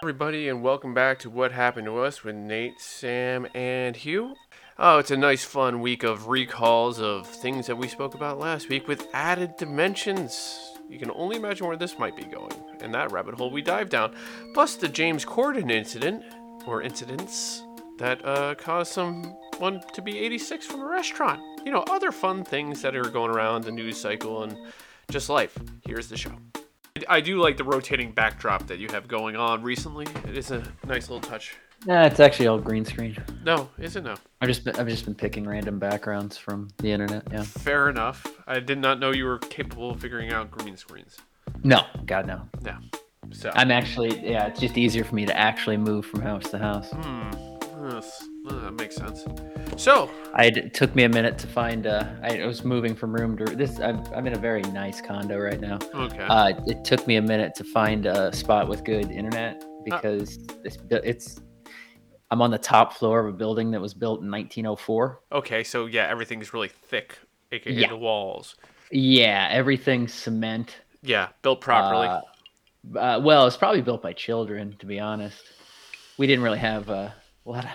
everybody, and welcome back to What Happened to Us with Nate, Sam, and Hugh. Oh, it's a nice, fun week of recalls of things that we spoke about last week with added dimensions. You can only imagine where this might be going, and that rabbit hole we dive down. Plus, the James Corden incident, or incidents, that uh, caused someone to be 86 from a restaurant. You know, other fun things that are going around the news cycle and just life. Here's the show. I do like the rotating backdrop that you have going on recently. It is a nice little touch. Nah, it's actually all green screen. No, is it no? I've just been I've just been picking random backgrounds from the internet. Yeah. Fair enough. I did not know you were capable of figuring out green screens. No, God no. No. So. I'm actually yeah. It's just easier for me to actually move from house to house. Hmm. Yes, uh, that makes sense. So. I it took me a minute to find. Uh, I was moving from room to this. I'm, I'm in a very nice condo right now. Okay. Uh, it took me a minute to find a spot with good internet because it's it's. I'm on the top floor of a building that was built in 1904. Okay, so yeah, everything's really thick, aka Yeah. the walls. Yeah, everything's cement. Yeah, built properly. Uh, uh, well, it's probably built by children, to be honest. We didn't really have uh, a lot of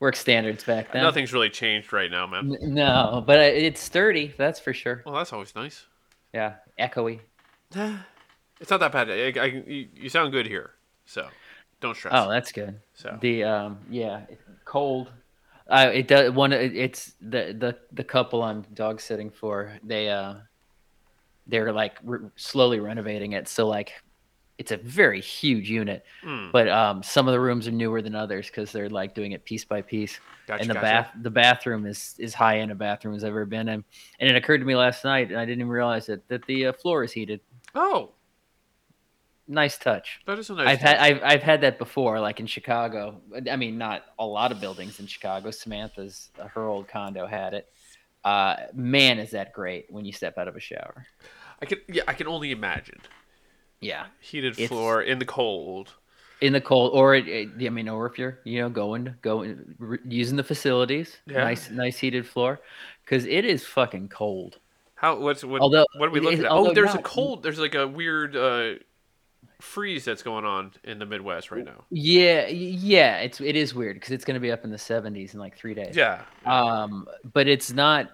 work standards back then. Nothing's really changed right now, man. N- no, but it's sturdy, that's for sure. Well, that's always nice. Yeah, echoey. It's not that bad. I, I, you, you sound good here, so don't stress. Oh, that's good. So. The um, yeah, cold. Uh, it does one. it- It's the the the couple I'm dog sitting for. They uh, they're like re- slowly renovating it. So like, it's a very huge unit. Hmm. But um, some of the rooms are newer than others because they're like doing it piece by piece. Gotcha, and the gotcha. bath the bathroom is is high end a bathroom as I've ever been in. And it occurred to me last night, and I didn't even realize it that the uh, floor is heated. Oh, Nice touch. that is a nice. I've had. I've, I've had that before, like in Chicago. I mean, not a lot of buildings in Chicago. Samantha's her old condo had it. Uh, man, is that great when you step out of a shower. I can. Yeah, I can only imagine. Yeah, Heated It's- floor in the cold. in the cold, or it, it- I mean, or if you're you know going going re- using the facilities, Yeah. nice nice heated floor, because it is fucking cold. How? What's what? Although- what are we looking at? Oh, there's a cold. There's like a weird uh, freeze that's going on in the Midwest right now. Yeah, yeah, it's it is weird because it's going to be up in the 70s in like three days. Yeah. Um, but it's not.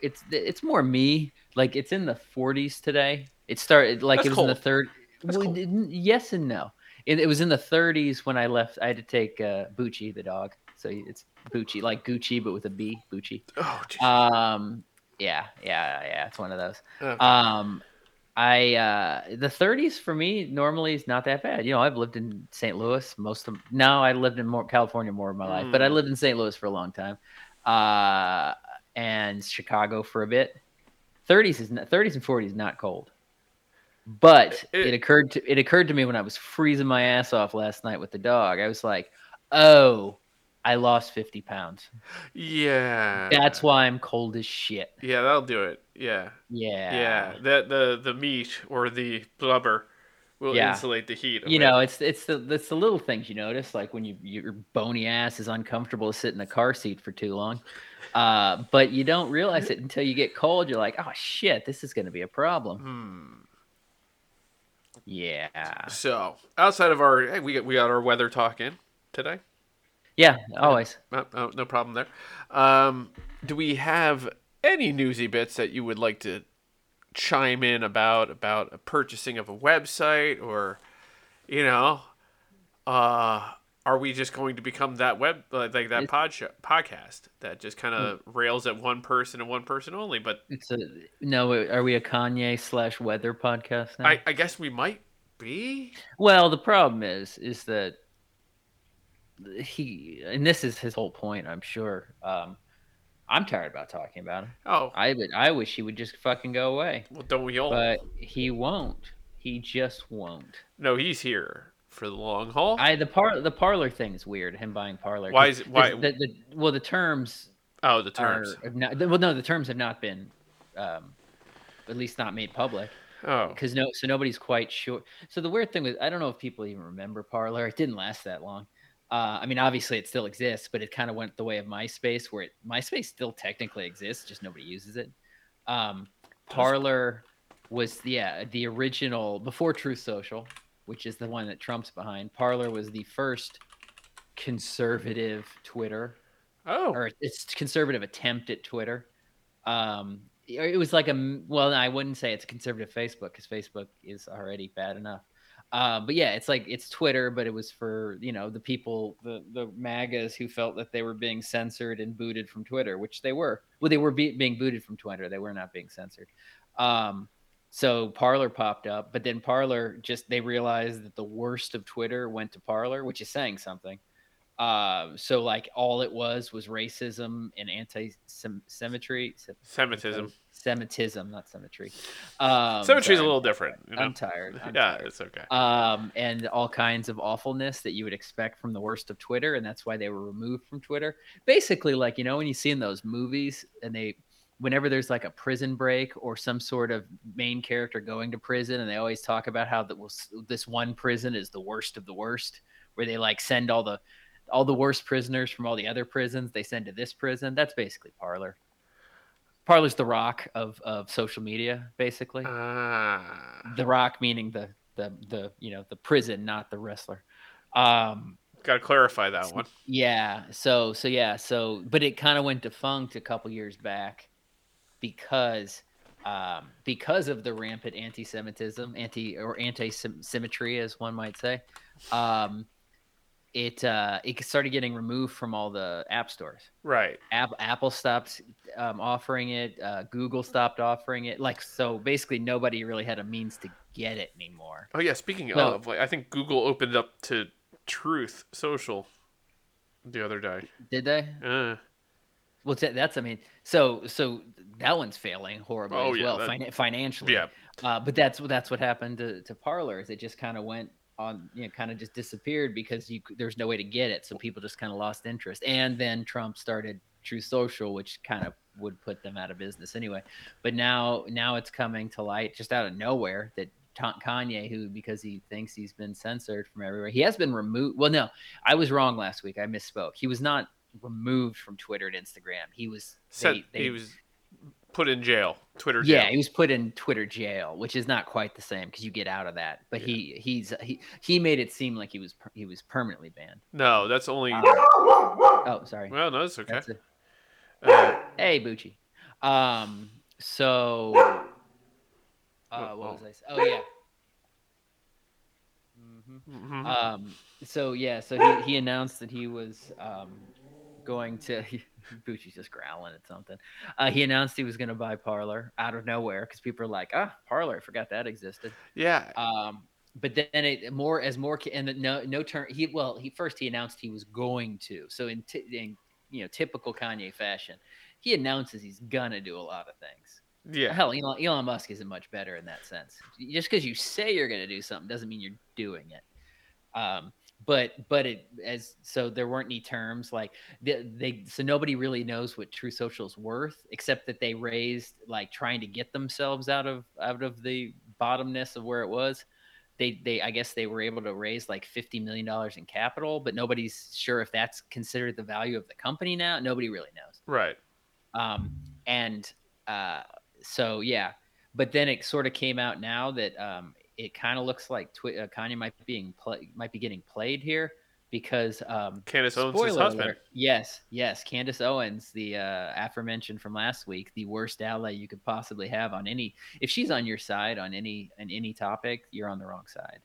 It's it's more me. Like it's in the 40s today. It started like That's it was in the cold. third. Well, yes and no. It, it was in the 30s when I left. I had to take uh, Bucci the dog. So it's Bucci like Gucci but with a B. Bucci. Oh. geez. Um. Yeah. Yeah. Yeah. It's one of those. Okay. Um, I uh, the 30s for me normally is not that bad. You know, I've lived in St. Louis most of. now I lived in more California more of my life, but I Hmm. lived in St. Louis for a long time, uh, and Chicago for a bit. 30s is not, 30s and 40s not cold, but It- it, occurred to it occurred to me when I was freezing my ass off last night with the dog. I was like, oh. I lost 50 pounds. yeah. That's why I'm cold as shit. Yeah, that'll do it. Yeah. Yeah. Yeah. That the the meat or the blubber will Yeah. insulate the heat. you know it's it's the it's the little things you notice like when you your bony ass is uncomfortable to sit in a car seat for too long uh but you don't realize it until you get cold you're like oh shit this is going to be a problem Hmm. yeah So outside of our, hey, we got we got our weather talk in today. yeah always No, no, no problem there. Um, do we have any newsy bits that you would like to chime in about about a purchasing of a website or, you know, uh, are we just going to become that web like, that pod show, podcast that just kind of rails at one person and one person only? But it's a no are we a kanye slash weather podcast now? I, I guess we might be. well the problem is is that he and this is his whole point i'm sure um i'm tired about talking about him Oh, i would i wish he would just fucking go away well, don't we all? but he won't. He just won't. no, he's here for the long haul. I the par the parler thing is weird. Him buying parler. Why is it- why- The, the, well, the terms oh, the terms. are not, well, no, the terms have not been, um, at least not made public Oh, because no, so nobody's quite sure. So the weird thing was, I don't know if people even remember parler. It didn't last that long. Uh, I mean, obviously it still exists, but it kind of went the way of MySpace, where it, MySpace still technically exists, just nobody uses it. Um, Parler was yeah the original before Truth Social, which is the one that Trump's behind. Parler was the first conservative Twitter, Oh, or it's conservative attempt at Twitter. Um, it was like a well, I wouldn't say it's a conservative Facebook because Facebook is already bad enough. Uh, but yeah, it's like it's Twitter, but it was for you know the people, the the MAGAs who felt that they were being censored and booted from Twitter, which they were. Well, they were be- being booted from Twitter. They were not being censored. Um, so Parler popped up, but then Parler just they realized that the worst of Twitter went to Parler, which is saying something. Uh, so like all it was was racism and anti-symmetry, Semitism. Semitism, not symmetry. Um, Symmetry is a little different. You know? I'm tired. I'm yeah, tired. it's okay. Um, and all kinds of awfulness that you would expect from the worst of Twitter, and that's why they were removed from Twitter. Basically, like you know, when you see in those movies, and they, whenever there's like a prison break or some sort of main character going to prison, and they always talk about how that this one prison is the worst of the worst, where they like send all the all the worst prisoners from all the other prisons they send to this prison. That's basically Parler. Parler's the rock of of social media, basically. Ah, the rock meaning the the the you know the prison, not the wrestler. Um, got to clarify that one. yeah. So so yeah. So but it kind of went defunct a couple years back because um, because of the rampant anti-Semitism, anti or anti-symmetry, as one might say. Um, it uh, it started getting removed from all the app stores. Right. App, Apple stopped um, offering it. Uh, Google stopped offering it. Like so, basically, nobody really had a means to get it anymore. Oh yeah. Speaking Well- of, like, I think Google opened up to Truth Social the other day. Did they? Uh, Well, t- that's I mean, so so that one's failing horribly Oh, as yeah, well that- fin- financially. yeah. Uh, but that's that's what happened to to Parler. Is it just kind of went on, you know, kind of just disappeared because you there's no way to get it, so people just kind of lost interest. And then Trump started Truth Social, which kind of would put them out of business anyway. But now now it's coming to light just out of nowhere that Kanye, who because he thinks he's been censored from everywhere, he has been removed. Well, no, I was wrong last week. I misspoke. He was not removed from Twitter and Instagram. He was said they- they- he was put in jail. Twitter jail. yeah, he was put in Twitter jail, which is not quite the same because you get out of that. But he he's he he made it seem like he was he was permanently banned. No, that's only. Um, oh, sorry. well, no, that's okay. That's it. Uh, Hey, Bucci. Um. So. Uh, what was. I? Say? Oh yeah. Mhm. mhm. Um. So yeah. So he, he announced that he was um going to. Bucci's just growling at something. Uh, he announced he was going to buy Parler out of nowhere because people are like, ah, Parler, I forgot that existed. yeah. Um, but then it more as more and the no no turn. He well he first he announced he was going to. So in, t- in you know typical Kanye fashion, he announces he's gonna do a lot of things. yeah. Hell, Elon, Elon Musk isn't much better in that sense. Just because you say you're gonna do something doesn't mean you're doing it. Um, but but it as so there weren't any terms like they, they so nobody really knows what Truth Social's worth except that they raised like trying to get themselves out of out of the bottomness of where it was. They they I guess they were able to raise like fifty million dollars in capital, but nobody's sure if that's considered the value of the company now. Nobody really knows Right. um, and uh, so yeah but then it sort of came out now that um, it kind of looks like Twi- uh, Kanye might be being play- might be getting played here because um, Candace spoiler husband. alert, yes yes Candace Owens the uh, aforementioned from last week the worst ally you could possibly have on any if she's on your side on any on any topic you're on the wrong side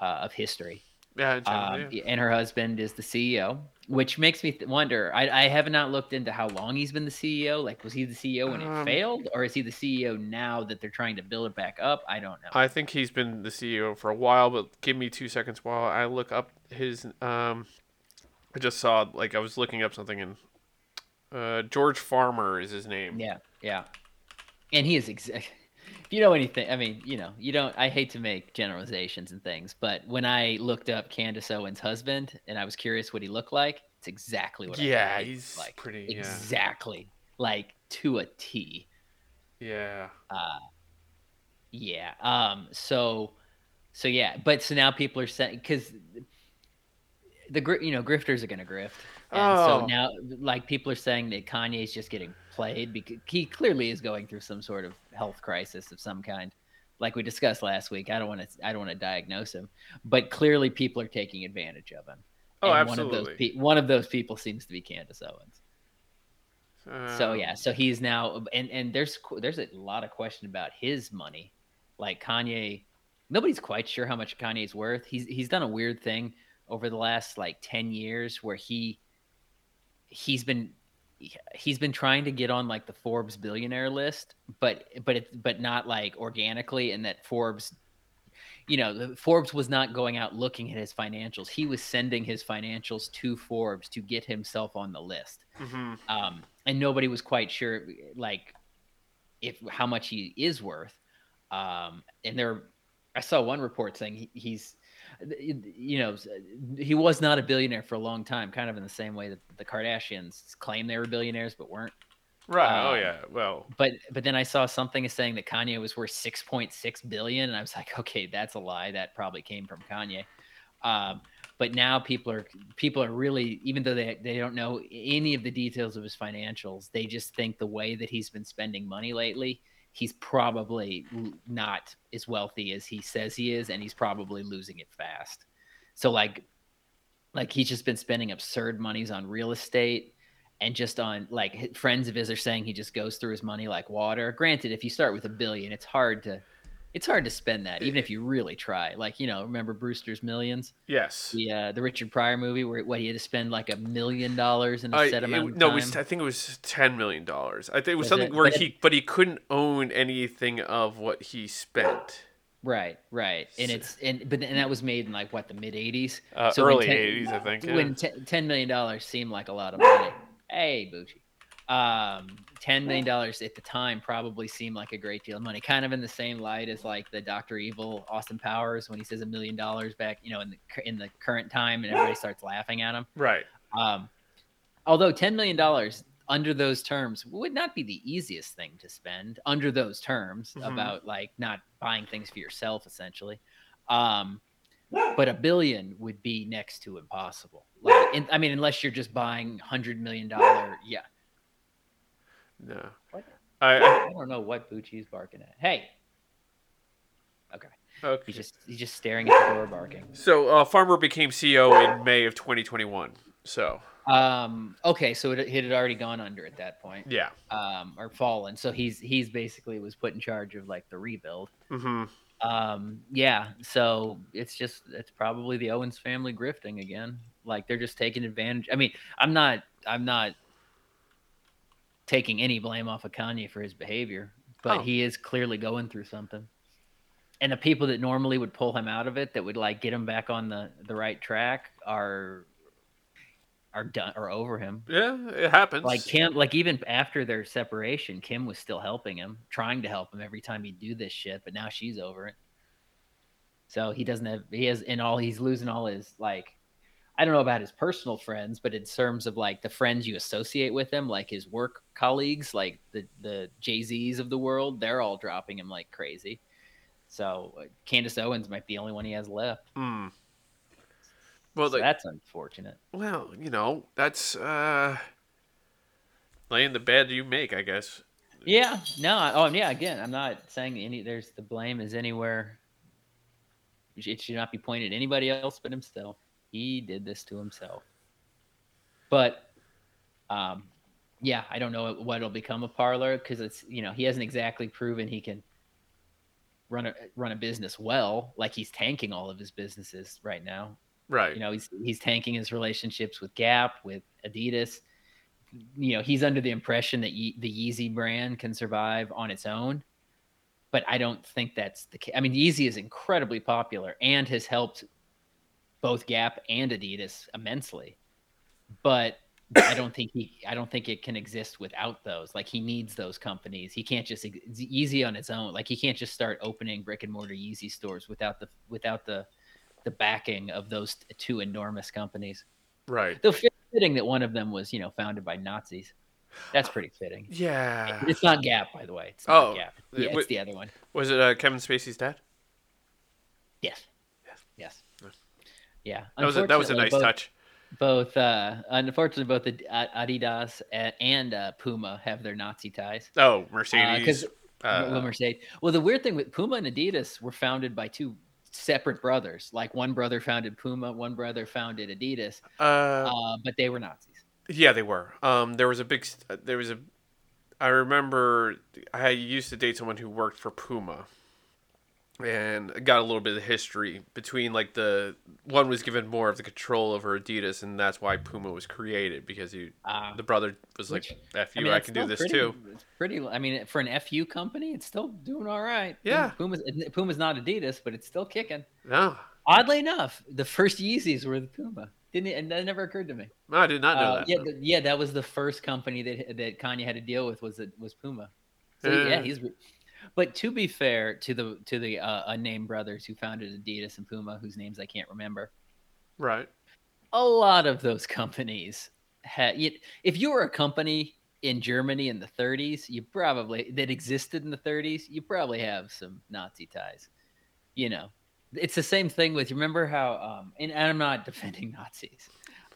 uh, of history Yeah. um, yeah. and her husband is the CEO, which makes me th- wonder. I, I have not looked into how long he's been the CEO. Like, was he the CEO when Um, it failed, or is he the CEO now that they're trying to build it back up? I don't know. I think he's been the CEO for a while, but give me two seconds while I look up his. Um, I just saw like I was looking up something and uh, George Farmer is his name. yeah, yeah. And he is exact. If you know anything, I mean, you know, you don't. I hate to make generalizations and things, but when I looked up Candace Owens' husband and I was curious what he looked like, it's exactly what. I Yeah, he's like pretty. Yeah. exactly like to a T. Yeah. uh yeah um so so yeah but so now people are saying because the you know grifters are gonna grift and Oh. so now like people are saying that kanye's just getting played because he clearly is going through some sort of health crisis of some kind like we discussed last week. I don't want to I don't want to diagnose him, but clearly people are taking advantage of him. Oh, And absolutely. One of those pe- one of those people seems to be Candace Owens. So Um, yeah, so he's now and and there's there's a lot of question about his money. Like Kanye, nobody's quite sure how much Kanye's worth. He's he's done a weird thing over the last like 10 years where he he's been he's been trying to get on like the Forbes billionaire list, but but it but not like organically and that Forbes you know, the- Forbes was not going out looking at his financials. He was sending his financials to Forbes to get himself on the list mhm. um, and nobody was quite sure like if how much he is worth um, and there i saw one report saying he, he's you know he was not a billionaire for a long time kind of in the same way that the kardashians claim they were billionaires but weren't Right. oh Um, yeah. Well. but but then i saw something saying that kanye was worth 6.6 billion and i was like okay that's a lie that probably came from kanye um, but now people are people are really even though they, they don't know any of the details of his financials they just think the way that he's been spending money lately he's probably not as wealthy as he says he is and he's probably losing it fast. So like like he's just been spending absurd monies on real estate and just on like friends of his are saying he just goes through his money like water. Granted if you start with a billion it's hard to it's hard to spend that even if you really try like you know remember brewster's millions Yes. the uh, the Richard Pryor movie where what he had to spend like a million dollars in a set it- amount of no, time. it was, I think it was ten million dollars. I think it was Was something it? where But it- he, but he couldn't own anything of what he spent. right, right, and it's and but and that was made in like what the mid '80s, Uh, So early ten- '80s, I think. yeah. when te- ten million dollars seemed like a lot of money. Hey, Bucci. Um, ten million dollars at the time probably seemed like a great deal of money. Kind of in the same light as like the Doctor Evil Austin Powers when he says a million dollars back, you know, in the in the current time, and everybody starts laughing at him. Right. Um, although ten million dollars under those terms would not be the easiest thing to spend under those terms Mhm. about like not buying things for yourself essentially. Um, but a billion would be next to impossible. Like, in, I mean, unless you're just buying hundred million dollar. Yeah, No. What? I, I don't know what Bucci's barking at. Hey, okay, okay. he's just he's just staring at the door barking. So uh, Farmer became CEO in May of 2021. So Um, okay, so it, it had already gone under at that point. yeah. um, or fallen. So he's he's basically was put in charge of like the rebuild. hmm Um, yeah, so it's just it's probably the Owens family grifting again. Like they're just taking advantage. I mean, I'm not I'm not taking any blame off of Kanye for his behavior, but Oh. he is clearly going through something. And the people that normally would pull him out of it, that would like get him back on the the right track, are are done or over him Yeah, it happens. like Kim, like even after their separation, Kim was still helping him, trying to help him every time he'd do this shit. But now she's over it. So he doesn't have he has in all he's losing all his like I don't know about his personal friends, but in terms of like the friends you associate with him, like his work colleagues, like the the Jay Z's of the world, they're all dropping him like crazy. So uh, Candace Owens might be the only one he has left. Hmm. Well, So like, that's unfortunate. well, you know, that's uh, laying the bed you make, I guess. Yeah, no, oh yeah. Again, I'm not saying any. There's the blame is anywhere. It should not be pointed at anybody else but himself. He did this to himself. But, um, yeah, I don't know what it'll become of Parler because it's you know he hasn't exactly proven he can run a run a business well. Like he's tanking all of his businesses right now. Right. You know, he's he's tanking his relationships with Gap, with Adidas. You know, he's under the impression that Ye- the Yeezy brand can survive on its own, but I don't think that's the case. I mean, Yeezy is incredibly popular and has helped both Gap and Adidas immensely, but I don't think he I don't think it can exist without those. Like he needs those companies. He can't just ex- Yeezy on its own. Like he can't just start opening brick and mortar Yeezy stores without the without the the backing of those two enormous companies. right. Though fitting that one of them was, you know, founded by Nazis. That's pretty fitting. Yeah. It's not Gap, by the way. It's Oh, Gap. Yeah, it's the other one. Was it uh, Kevin Spacey's dad? Yes. Yes. Yes. Yeah. That was a, that was a nice both, touch. Both, uh, unfortunately, both the Adidas and uh, Puma have their Nazi ties. Oh, Mercedes. Because Uh, Well, Mercedes. Well, the weird thing with Puma and Adidas were founded by two separate brothers. Like one brother founded Puma, one brother founded Adidas, uh, uh, but they were Nazis. yeah, they were. Um, there was a big. uh, There was a. I remember I used to date someone who worked for Puma, and got a little bit of history between like the one was given more of the control over Adidas, and that's why Puma was created because he Uh, the brother was like, Which- "F you, I, mean, that's can do this pretty, too." It's pretty. I mean, for an FU company, it's still doing all right. Yeah. Puma's Puma's not Adidas, but it's still kicking. No, Oddly enough, the first Yeezys were the Puma. Didn't it? And that never occurred to me. no, I did not know Uh, that. yeah, th- yeah, that was the first company that that Kanye had to deal with was was Puma. So Yeah. yeah, he's. But to be fair to the to the uh, unnamed brothers who founded Adidas and Puma, whose names I can't remember, Right. a lot of those companies had. If you were a company in Germany in the 30s, you probably that existed in the 30s, you probably have some Nazi ties. You know, it's the same thing with. Remember how? Um, and, and I'm not defending Nazis,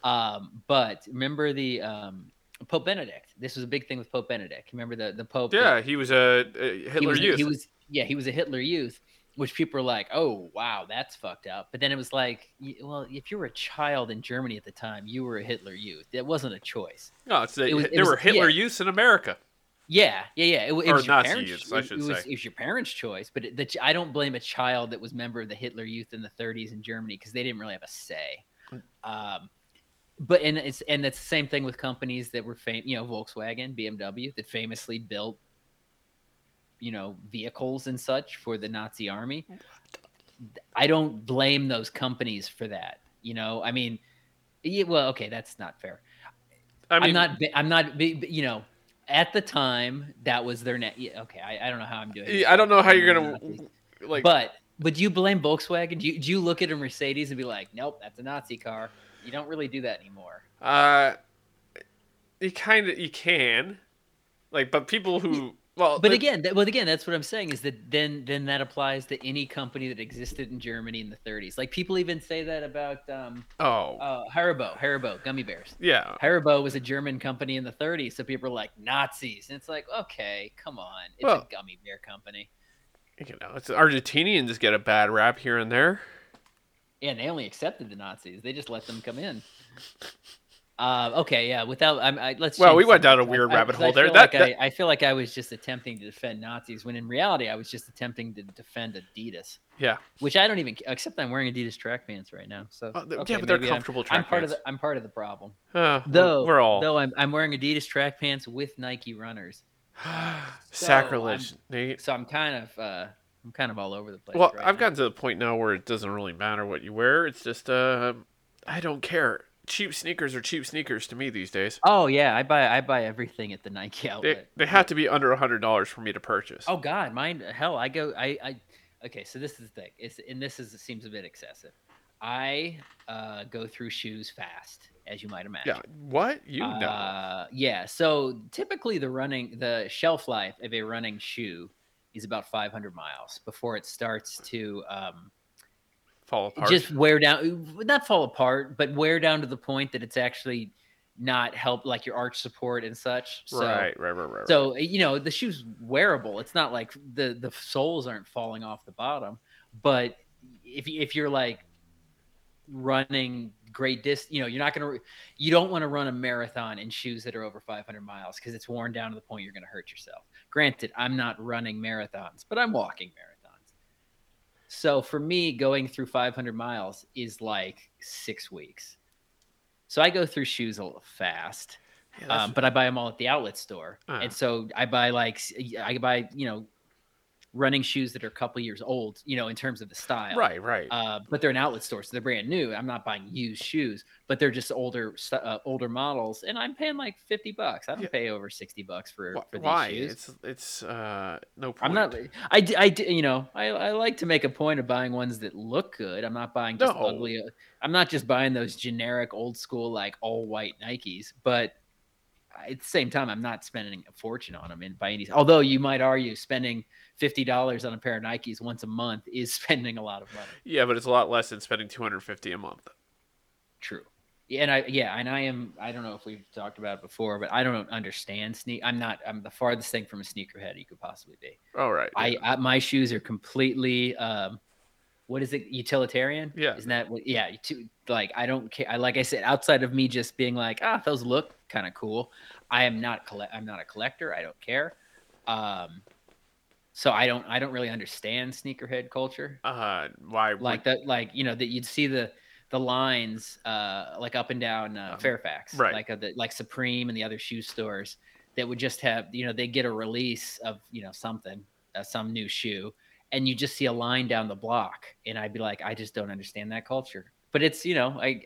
um, but remember the um, Pope Benedict. This was a big thing with Pope Benedict. Remember the the Pope? that- Yeah, he was a, a Hitler he was, youth. He was yeah, he was a Hitler youth, which people were like, oh wow, that's fucked up. But then it was like, well, if you were a child in Germany at the time, you were a Hitler youth. It wasn't a choice. no, it's the, it was- it there was- were Hitler yeah. youths in America. Yeah, yeah, yeah. It, it Or was your Nazi parents. youths, I should it was, say. It was your parents' choice, but it, the, I don't blame a child that was member of the Hitler Youth in the 30s in Germany because they didn't really have a say. Um, but and it's and it's the same thing with companies that were fam- you know Volkswagen, BMW that famously built you know vehicles and such for the Nazi army. I don't blame those companies for that. You know, I mean, yeah, well, okay, that's not fair. I I mean, am not. I'm not. bi- bi- You know, at the time that was their net. Yeah, okay, I, I don't know how I'm doing. this. I don't know how you're gonna Nazi. like. But but do you blame Volkswagen? Do you, do you look at a Mercedes and be like, nope, that's a Nazi car? You don't really do that anymore. Uh, you kind of you can, like, but people who well, But again, that, well, again, that's what I'm saying is that then then that applies to any company that existed in Germany in the 30s. Like people even say that about um, oh uh, Haribo, Haribo gummy bears. yeah, Haribo was a German company in the 30s, so people are like Nazis, and it's like, okay, come on, it's Well- a gummy bear company. you know, it's Argentinians get a bad rap here and there. Yeah, and they only accepted the Nazis; they just let them come in. Uh, okay, yeah. Without, I'm, I, let's. Well, we went down a weird I- rabbit I hole there. That- like that- I, feel like I was just attempting to defend Nazis when in reality I was just attempting to defend Adidas, Yeah, which I don't even. Except I'm wearing Adidas track pants right now, so th- okay, yeah, but they're I'm- comfortable I'm, track part of pants. the. I'm part of the problem. Uh, Though, we're all though I'm, I'm wearing Adidas track pants with Nike runners, sacrilege. Nate. so I'm kind of. Uh I'm kind of all over the place. Well, right I've now. gotten to the point now where it doesn't really matter what you wear. It's just uh, I don't care. Cheap sneakers are cheap sneakers to me these days. Oh yeah, I buy I buy everything at the Nike outlet. they have to be under a hundred dollars for me to purchase. Oh God, mine. Hell, I go. I. I okay, so this is the thing. It's and this is it seems a bit excessive. I uh, go through shoes fast, as you might imagine. yeah. What you know? Uh, yeah. So typically, the running the shelf life of a running shoe is about 500 miles before it starts to um, Fall apart. just wear down. Not fall apart, but wear down to the point that it's actually not help like your arch support and such. So, right, right, right, right. so you know the shoe's wearable. It's not like the the soles aren't falling off the bottom. But if if you're like running great distance, you know you're not gonna you don't want to run a marathon in shoes that are over 500 miles because it's worn down to the point you're gonna hurt yourself. Granted, I'm not running marathons, but I'm walking marathons. So for me, going through 500 miles is like six weeks. So I go through shoes a little fast Yeah, um, but I buy them all at the outlet store, Uh. and so I buy like I buy you know running shoes that are a couple years old, you know, in terms of the style, right, right. Uh, but they're an outlet store, so they're brand new. I'm not buying used shoes, but they're just older uh, older models, and I'm paying like fifty bucks. I don't Yeah. pay over sixty bucks for Wh- for these Why? shoes. It's it's uh no point. I'm not. I, I you know I, I like to make a point of buying ones that look good. I'm not buying just No. ugly. uh, I'm not just buying those generic old school like all white Nikes, but at the same time, I'm not spending a fortune on them. And by any, although you might argue spending fifty dollars on a pair of Nikes once a month is spending a lot of money. Yeah, but it's a lot less than spending two hundred fifty a month. True. Yeah, and I yeah, and I am. I don't know if we've talked about it before, but I don't understand sneak. I'm not. I'm the farthest thing from a sneakerhead you could possibly be. All right. I, I my shoes are completely. um What is it? Utilitarian. Yeah. Isn't that what? Yeah. Like I don't care. I like I said, outside of me just being like, ah, those look kind of cool. I am not collect. I'm not a collector. I don't care. Um. So I don't. I don't really understand sneakerhead culture uh, why? would- like that like you know that you'd see the the lines uh like up and down uh, Um, fairfax right. like uh, the, like supreme and the other shoe stores that would just have you know they get a release of you know something uh, some new shoe and you just see a line down the block and i'd be like i just don't understand that culture but it's you know i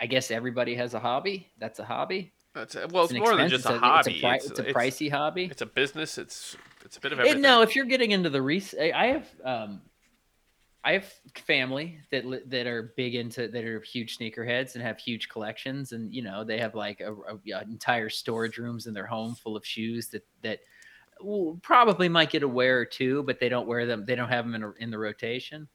i guess everybody has a hobby that's a hobby That's, well, it's an more than just a it's hobby. it's a, pri- It's, it's a it's- pricey hobby It's a business. It's it's a bit of it, everything. no, if you're getting into the res, I have um, I have family that that are big into that are huge sneakerheads and have huge collections, and you know they have like a, a- entire storage rooms in their home full of shoes that that probably might get a wear or two, but they don't wear them. They don't have them in, a, in the rotation.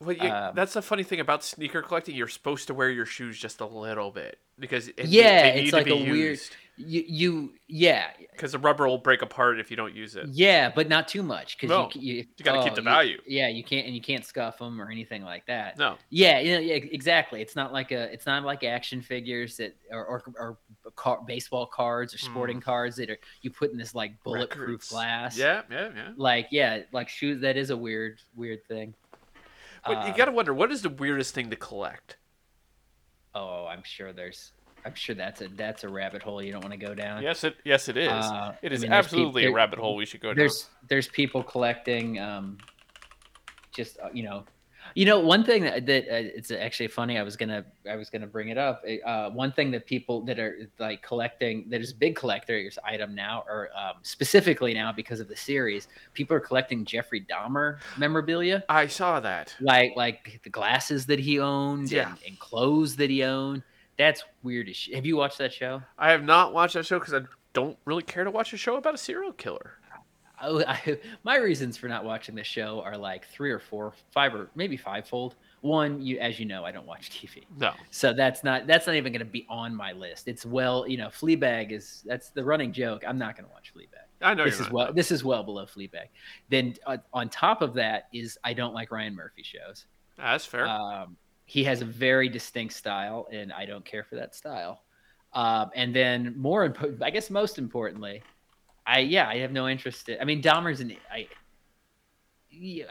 Well, you, Um, that's the funny thing about sneaker collecting. You're supposed to wear your shoes just a little bit because it, Yeah, they need it's to like a weird- You you yeah because the rubber will break apart if you don't use it. yeah, but not too much because No, you, you, you gotta keep oh, the value. yeah, you can't and you can't scuff them or anything like that. No, Yeah, yeah, yeah, exactly. It's not like a, it's not like action figures that, or or, or car, baseball cards or sporting cards that are you put in this like bulletproof. Records. glass. Yeah, yeah, yeah. Like yeah, like shoes. That is a weird, weird thing. But you Uh, gotta wonder what is the weirdest thing to collect. Oh, I'm sure there's. I'm sure that's a that's a rabbit hole you don't want to go down. Yes, it yes it is. Uh, it I mean, there's absolutely a rabbit hole we should go down. there's there's people collecting um just uh, you know you know one thing that, that uh, it's actually funny i was gonna i was gonna bring it up uh, one thing that people that are like collecting that is a big collector's item now or um, specifically now because of the series people are collecting jeffrey dahmer memorabilia I saw that. like like the glasses that he owned Yeah. and, and clothes that he owned that's weird as shit. have you watched that show I have not watched that show because I don't really care to watch a show about a serial killer. I, I, my reasons for not watching the show are like three or four, five or maybe fivefold. One, you as you know, I don't watch TV, No. so that's not that's not even going to be on my list. It's well, you know, Fleabag is that's the running joke. I'm not going to watch Fleabag. I know this is not. well this is well below Fleabag. Then uh, on top of that is I don't like Ryan Murphy shows. That's fair. Um, he has a very distinct style, and I don't care for that style. Um, and then more, impo- I guess, most importantly, I yeah, I have no interest. In, I mean, Dahmer's an I.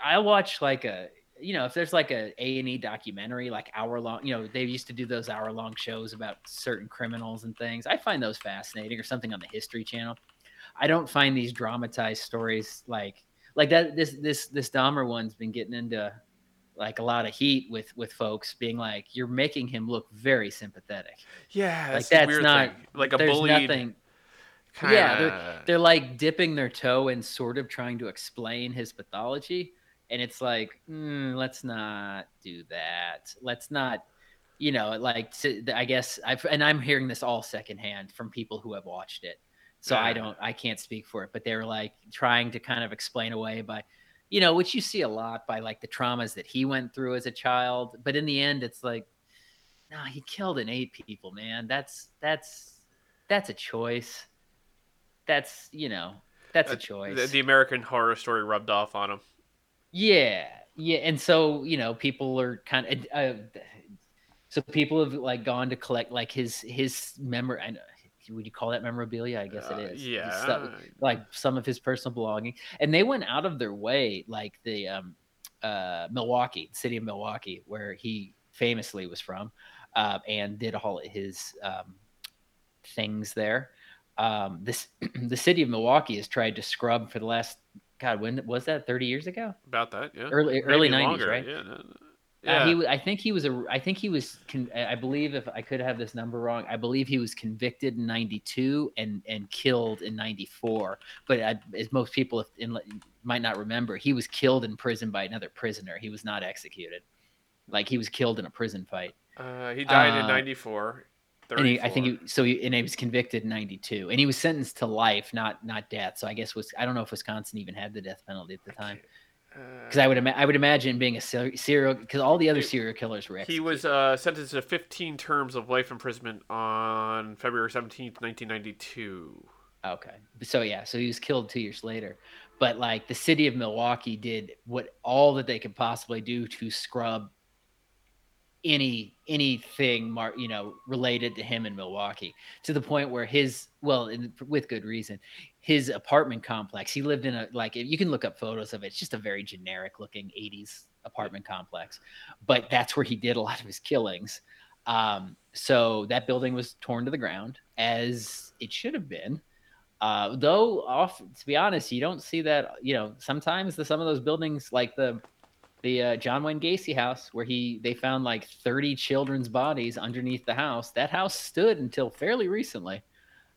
I watch like a you know if there's like a A and E documentary like hour long you know they used to do those hour long shows about certain criminals and things I find those fascinating or something on the History Channel I don't find these dramatized stories like like that this this this Dahmer one's been getting into like a lot of heat with with folks being like you're making him look very sympathetic yeah, like that's, that's not thing. like a bullied. nothing Kinda, Yeah, they're like dipping their toe and sort of trying to explain his pathology and it's like mm, let's not do that. Let's not you know like to, i guess i've and i'm hearing this all secondhand from people who have watched it so i don't i can't speak for it but they're like trying to kind of explain away by you know which you see a lot by like the traumas that he went through as a child but in the end it's like no he killed and ate people man. That's that's that's a choice that's you know that's a choice the, the American Horror Story rubbed off on him. yeah, yeah, and so you know, people are kind of uh, so people have like gone to collect like his his memory. I know, would you call that memorabilia? I guess Uh, it is. Yeah. stuff- like some of his personal belongings, and they went out of their way, like the um, uh, Milwaukee, city of Milwaukee, where he famously was from, uh, and did all his um, things there. Um, this the city of Milwaukee has tried to scrub for the last God when was that thirty years ago? About that, yeah. Early early nineties, right? Yeah. no, no. Uh, Yeah. he, wa- I think he was a. I think he was. Con, I believe if I could have this number wrong, I believe he was convicted in '92 and and killed in '94. But I, as most people in, might not remember, he was killed in prison by another prisoner. He was not executed. Like he was killed in a prison fight. uh, he died in uh, '94. And he, I think he, so. He, and he was convicted in '92, and he was sentenced to life, not not death. So I guess was I don't know if Wisconsin even had the death penalty at the time. Because I would ima- I would imagine being a ser- serial because all the other serial killers were He was uh, sentenced to 15 terms of life imprisonment on February 17th, 1992. Okay. So yeah, so he was killed two years later. But like the city of Milwaukee did what all that they could possibly do to scrub any anything mar- you know related to him in Milwaukee to the point where his well in, with good reason his apartment complex he lived in a like you can look up photos of it it's just a very generic looking 80s apartment complex but that's where he did a lot of his killings. Um, so that building was torn to the ground as it should have been. Uh, though off to be honest you don't see that you know sometimes the some of those buildings like the the uh, John Wayne Gacy house where he they found like 30 children's bodies underneath the house. That house stood until fairly recently.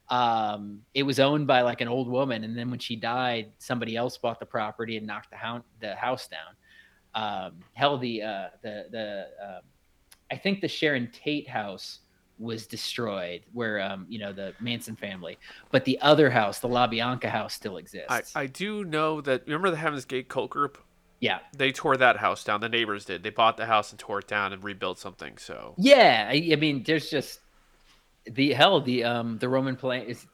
Um, it was owned by like an old woman, and then when she died, somebody else bought the property and knocked the house the house down. Um, hell, the uh, the the uh, I think the Sharon Tate house was destroyed, where um, you know the Manson family, but the other house, the La Bianca house, still exists. I, I do know that. Remember the Heaven's Gate cult group? Yeah, They tore that house down. The neighbors did. They bought the house and tore it down and rebuilt something. So Yeah, I, I mean, there's just the hell the um the Roman Polan is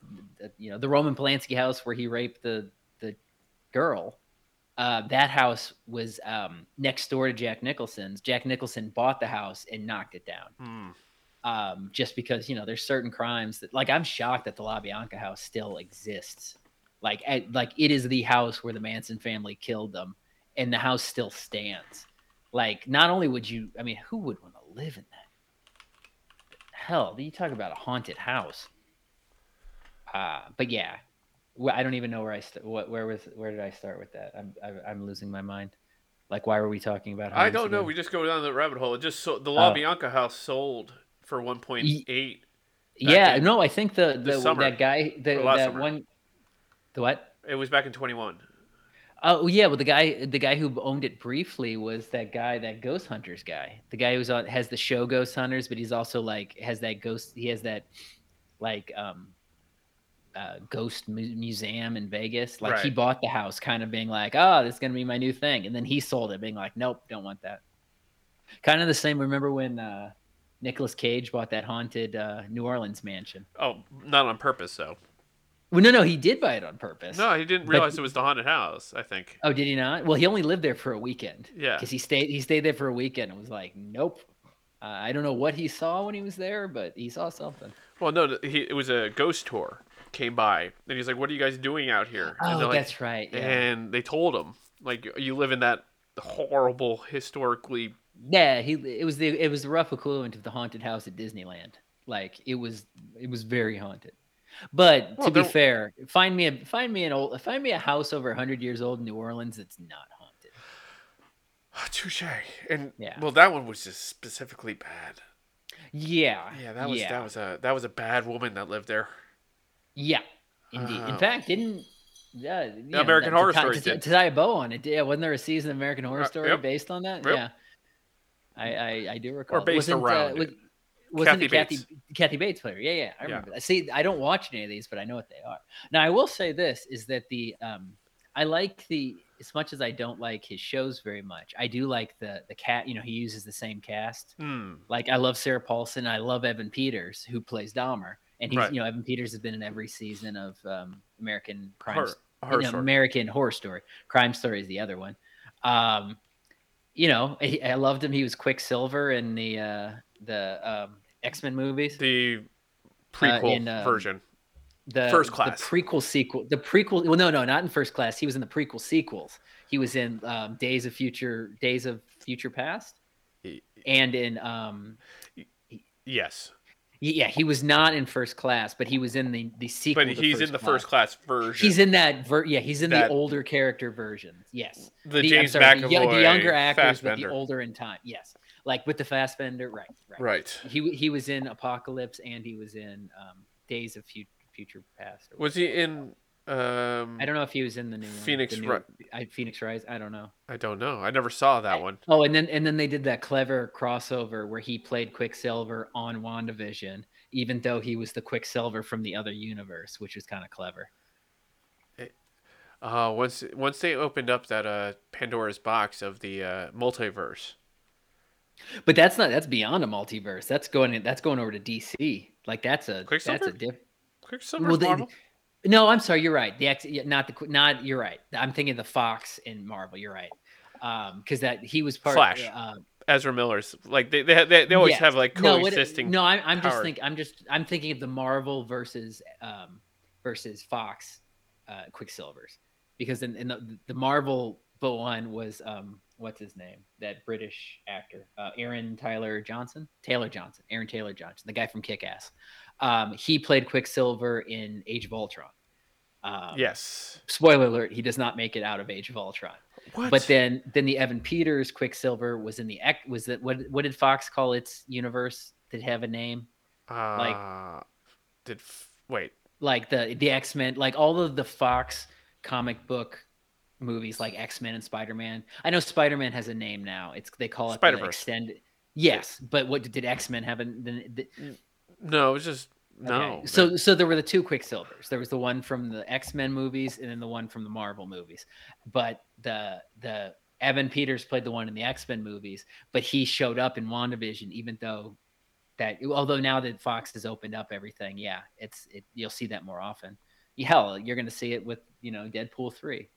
you know the Roman Polanski house where he raped the the girl. Uh, that house was um, next door to Jack Nicholson's. Jack Nicholson bought the house and knocked it down. hmm. Um, just because you know there's certain crimes that like I'm shocked that the La Bianca house still exists. Like at, like it is the house where the Manson family killed them, and the house still stands. Like not only would you, I mean, who would want to live in that? Hell, you talk about a haunted house. Uh, but yeah, I don't even know where I st- what where was where did I start with that? I'm I'm losing my mind. Like, why were we talking about? I don't know. again? We just go down the rabbit hole. It just so the La Oh. Bianca house sold for 1.8. yeah, in no, I think the the the that guy the that summer. one the what? It was back in 21. Oh yeah, well the guy the guy who owned it briefly was that guy that Ghost Hunters guy. The guy who's on has the show Ghost Hunters, but he's also like has that ghost. He has that like um uh, ghost mu- museum in Vegas. Like he bought the house, kind of being like, "Oh, this is gonna be my new thing," and then he sold it, being like, "Nope, don't want that." Kind of the same. Remember when uh, Nicolas Cage bought that haunted uh, New Orleans mansion? Oh, not on purpose though. Well, no, no, he did buy it on purpose. No, he didn't But- realize it was the haunted house. I think. Oh, did he not? Well, he only lived there for a weekend. Yeah. because he stayed he stayed there for a weekend and was like, nope. Uh, I don't know what he saw when he was there, but he saw something. Well, no, he, it was a ghost tour. Came by and he's like, "What are you guys doing out here?" and Oh, like, that's right. Yeah. And they told him, like, you live in that horrible, historically. yeah, he it was the it was the rough equivalent of the haunted house at Disneyland. Like it was it was very haunted. But Well, to be fair, find me a find me an old find me a house over 100 years old in New Orleans that's not haunted. Touche. And Yeah. well, that one was just specifically bad. Yeah. Yeah, that was yeah. that was a that was a bad woman that lived there. Yeah, indeed. Oh. In fact, didn't yeah, know, American that- Horror to, Story to, did. to tie a bow on it? Yeah, wasn't there a season of American Horror Uh, Story yep. based on that? Yep. Yeah, I, I I do recall. Or based Wasn't, around uh, it. was, wasn't Kathy it Kathy Bates. Kathy Bates player? Yeah, yeah, I Yeah. remember. that. See, I don't watch any of these, but I know what they are. Now, I will say this: is that the um, I like the as much as I don't like his shows very much. I do like the the cat. You know, he uses the same cast. Hmm. Like I love Sarah Paulson. I love Evan Peters, who plays Dahmer, and he's Right. you know Evan Peters has been in every season of um, American Crime, Horror, horror you know, Story. American Horror Story. Crime Story is the other one. Um, you know, I, I loved him. He was Quicksilver in the uh, the um, X Men movies. The prequel in, um, version. The First Class. the prequel sequel, the prequel. Well, no, no, not in First Class. He was in the prequel sequels. He was in um, Days of Future, Days of Future Past, and in um, Yes, yeah, he was not in First Class, but he was in the the sequel. but he's in the Class. first class version. He's in that ver- yeah, he's in That- the older character version. Yes. the, I'm James sorry, McAvoy, the, the younger actors, but the older in time. Yes. Like with the Fassbender, right, right. Right. He he was in Apocalypse and he was in um, Days of Fu- Future Past. Was he in? Um, I don't know if he was in the new one, Phoenix the new- Ri- I, Phoenix Rise. I don't know. I don't know. I never saw that one. Oh, and then and then they did that clever crossover where he played Quicksilver on WandaVision, even though he was the Quicksilver from the other universe, which was kind of clever. Uh, once once they opened up that uh Pandora's box of the uh, multiverse. But that's not that's beyond a multiverse. That's going that's going over to DC. Like that's a Quicksilver? that's a diff. Quicksilver's Well, Marvel. No, I'm sorry. You're right. The X, not the not. You're right. I'm thinking the Fox in Marvel. You're right. Um, because that he was part. Flash. Uh, Ezra Miller's like they they, they, they always yes. have like no, what- coexisting. No, I'm, I'm just thinking. I'm just I'm thinking of the Marvel versus um versus Fox, uh, Quicksilvers, because in, in the, the Marvel but one was um what's his name that British actor uh, Aaron Tyler Johnson Taylor Johnson Aaron Taylor Johnson the guy from Kick Ass. Um, he played Quicksilver in Age of Ultron. Um, yes. spoiler alert he does not make it out of age of ultron What? but then then the evan peters quicksilver was in the X- was that what what did fox call its universe did it have a name uh, did f- wait like the the x-men like all of the fox comic book movies like x-men and spider-man i know spider-man has a name now it's they call it Spider-Verse. extended yes but what did x-men have a the, the, no it was just no. Okay. So so there were the two Quicksilvers. There was the one from the X Men movies and then the one from the Marvel movies. But the the Evan Peters played the one in the X Men movies, but he showed up in WandaVision, even though that although now that Fox has opened up everything, yeah, it's it you'll see that more often. Hell, you're gonna see it with you know Deadpool three.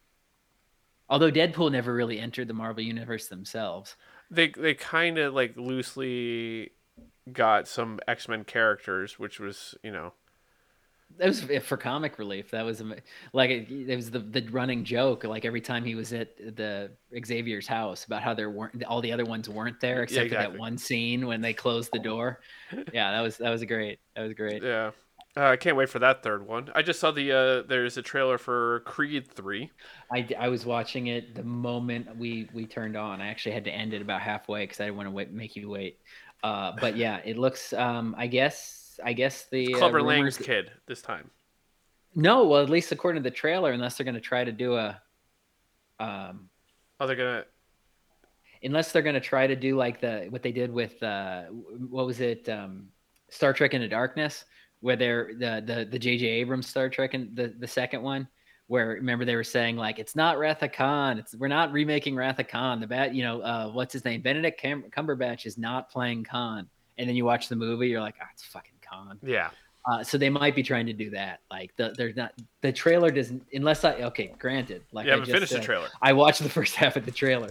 Although Deadpool never really entered the Marvel universe themselves. they they kind of like loosely got some X Men characters, which was you know That was for comic relief. That was like it, it was the the running joke. Like every time he was at the Xavier's house about how there weren't all the other ones weren't there except for exactly. that one scene when they closed the door. Yeah, that was that was great. That was great. yeah. Uh, I can't wait for that third one. I just saw the uh, there's a trailer for Creed three. I, I was watching it the moment we we turned on. I actually had to end it about halfway because I didn't want to wait, make you wait. Uh, but yeah, it looks. Um, I guess I guess the uh, Clubber Lang's kid this time. No, well, at least according to the trailer, unless they're going to try to do a. Um, Oh, they're gonna unless they're going to try to do like the what they did with uh what was it um Star Trek Into Darkness where they're the the the JJ Abrams Star Trek and the the second one where remember they were saying like it's not Wrath of Khan. It's we're not remaking Wrath of Khan. The bat you know uh what's his name? Benedict Cam- Cumberbatch is not playing Khan. And then you watch the movie you're like oh it's fucking Khan. Yeah. uh, so they might be trying to do that. Like the, they're not the trailer doesn't unless I okay granted like you I haven't just finished the trailer. I watched the first half of the trailer,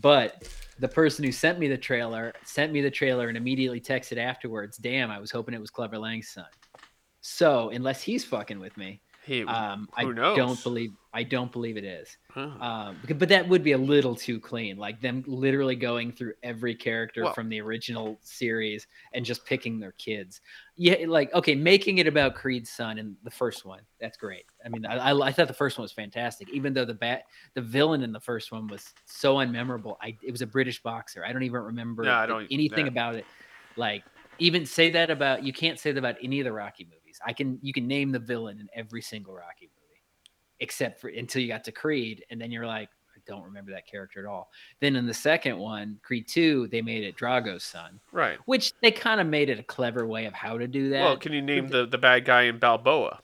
but the person who sent me the trailer sent me the trailer and immediately texted afterwards, "Damn, I was hoping it was Clubber Lang's son." So unless he's fucking with me, He, um, I knows? don't believe I don't believe it is. Huh. Um, but that would be a little too clean, like them literally going through every character Well- from the original series and just picking their kids. Yeah, like okay, making it about Creed's son in the first one, that's great. I mean, I, I, I thought the first one was fantastic, even though the bat, the villain in the first one was so unmemorable. I it was a British boxer. I don't even remember No, I don't- anything about it. Like even say that about you can't say that about any of the Rocky movies. I can you can name the villain in every single Rocky movie, except for until you got to Creed, and then you're like, I don't remember that character at all. Then in the second one, Creed Two, they made it Drago's son, right. which they kind of made it a clever way of how to do that. Well, can you name the the bad guy in Balboa?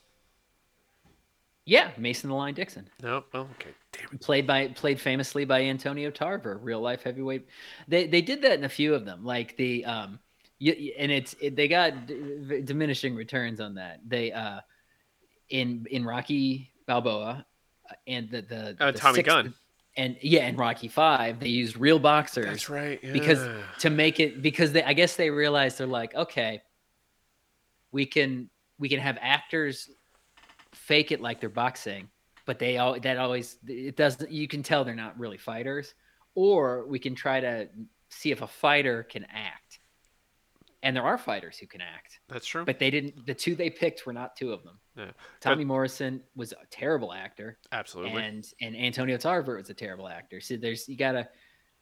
yeah, Mason the Line Dixon. No. Oh, okay. Damn it. played by played famously by Antonio Tarver, real life heavyweight. They they did that in a few of them, like the um, y- y- and it's it, they got d- diminishing returns on that. They uh, in in Rocky Balboa uh, and the the, Uh, the Tommy sixth- Gunn. and yeah, in Rocky Five they used real boxers That's right. because to make it because they I guess they realized they're like okay, we can we can have actors fake it like they're boxing, but they all that always it doesn't you can tell they're not really fighters, or we can try to see if a fighter can act, and there are fighters who can act, that's true. but they didn't. The two they picked were not two of them. Yeah. Tommy Morrison was a terrible actor, Absolutely. and and Antonio Tarver was a terrible actor. So there's you gotta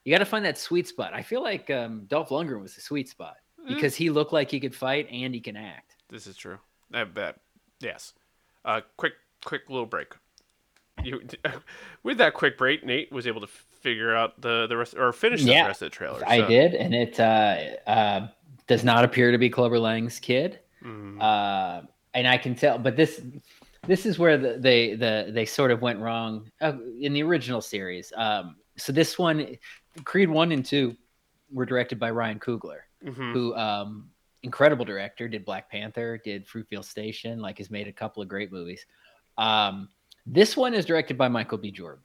you gotta find that sweet spot. I feel like um, Dolph Lundgren was the sweet spot Mm, because he looked like he could fight and he can act. this is true. I bet. Yes. Uh, quick, quick little break. You with that quick break, Nate was able to figure out the the rest or finish the Yeah, rest of the trailer. I did, and it uh, uh, does not appear to be Clubber Lang's kid. Mhm. Uh, and I can tell, but this this is where the, they the they sort of went wrong uh, in the original series. Um, so this one, Creed one and two, were directed by Ryan Coogler, Mhm. who um, incredible director, did Black Panther, did Fruitvale Station, like has made a couple of great movies. Um, this one is directed by Michael B. Jordan,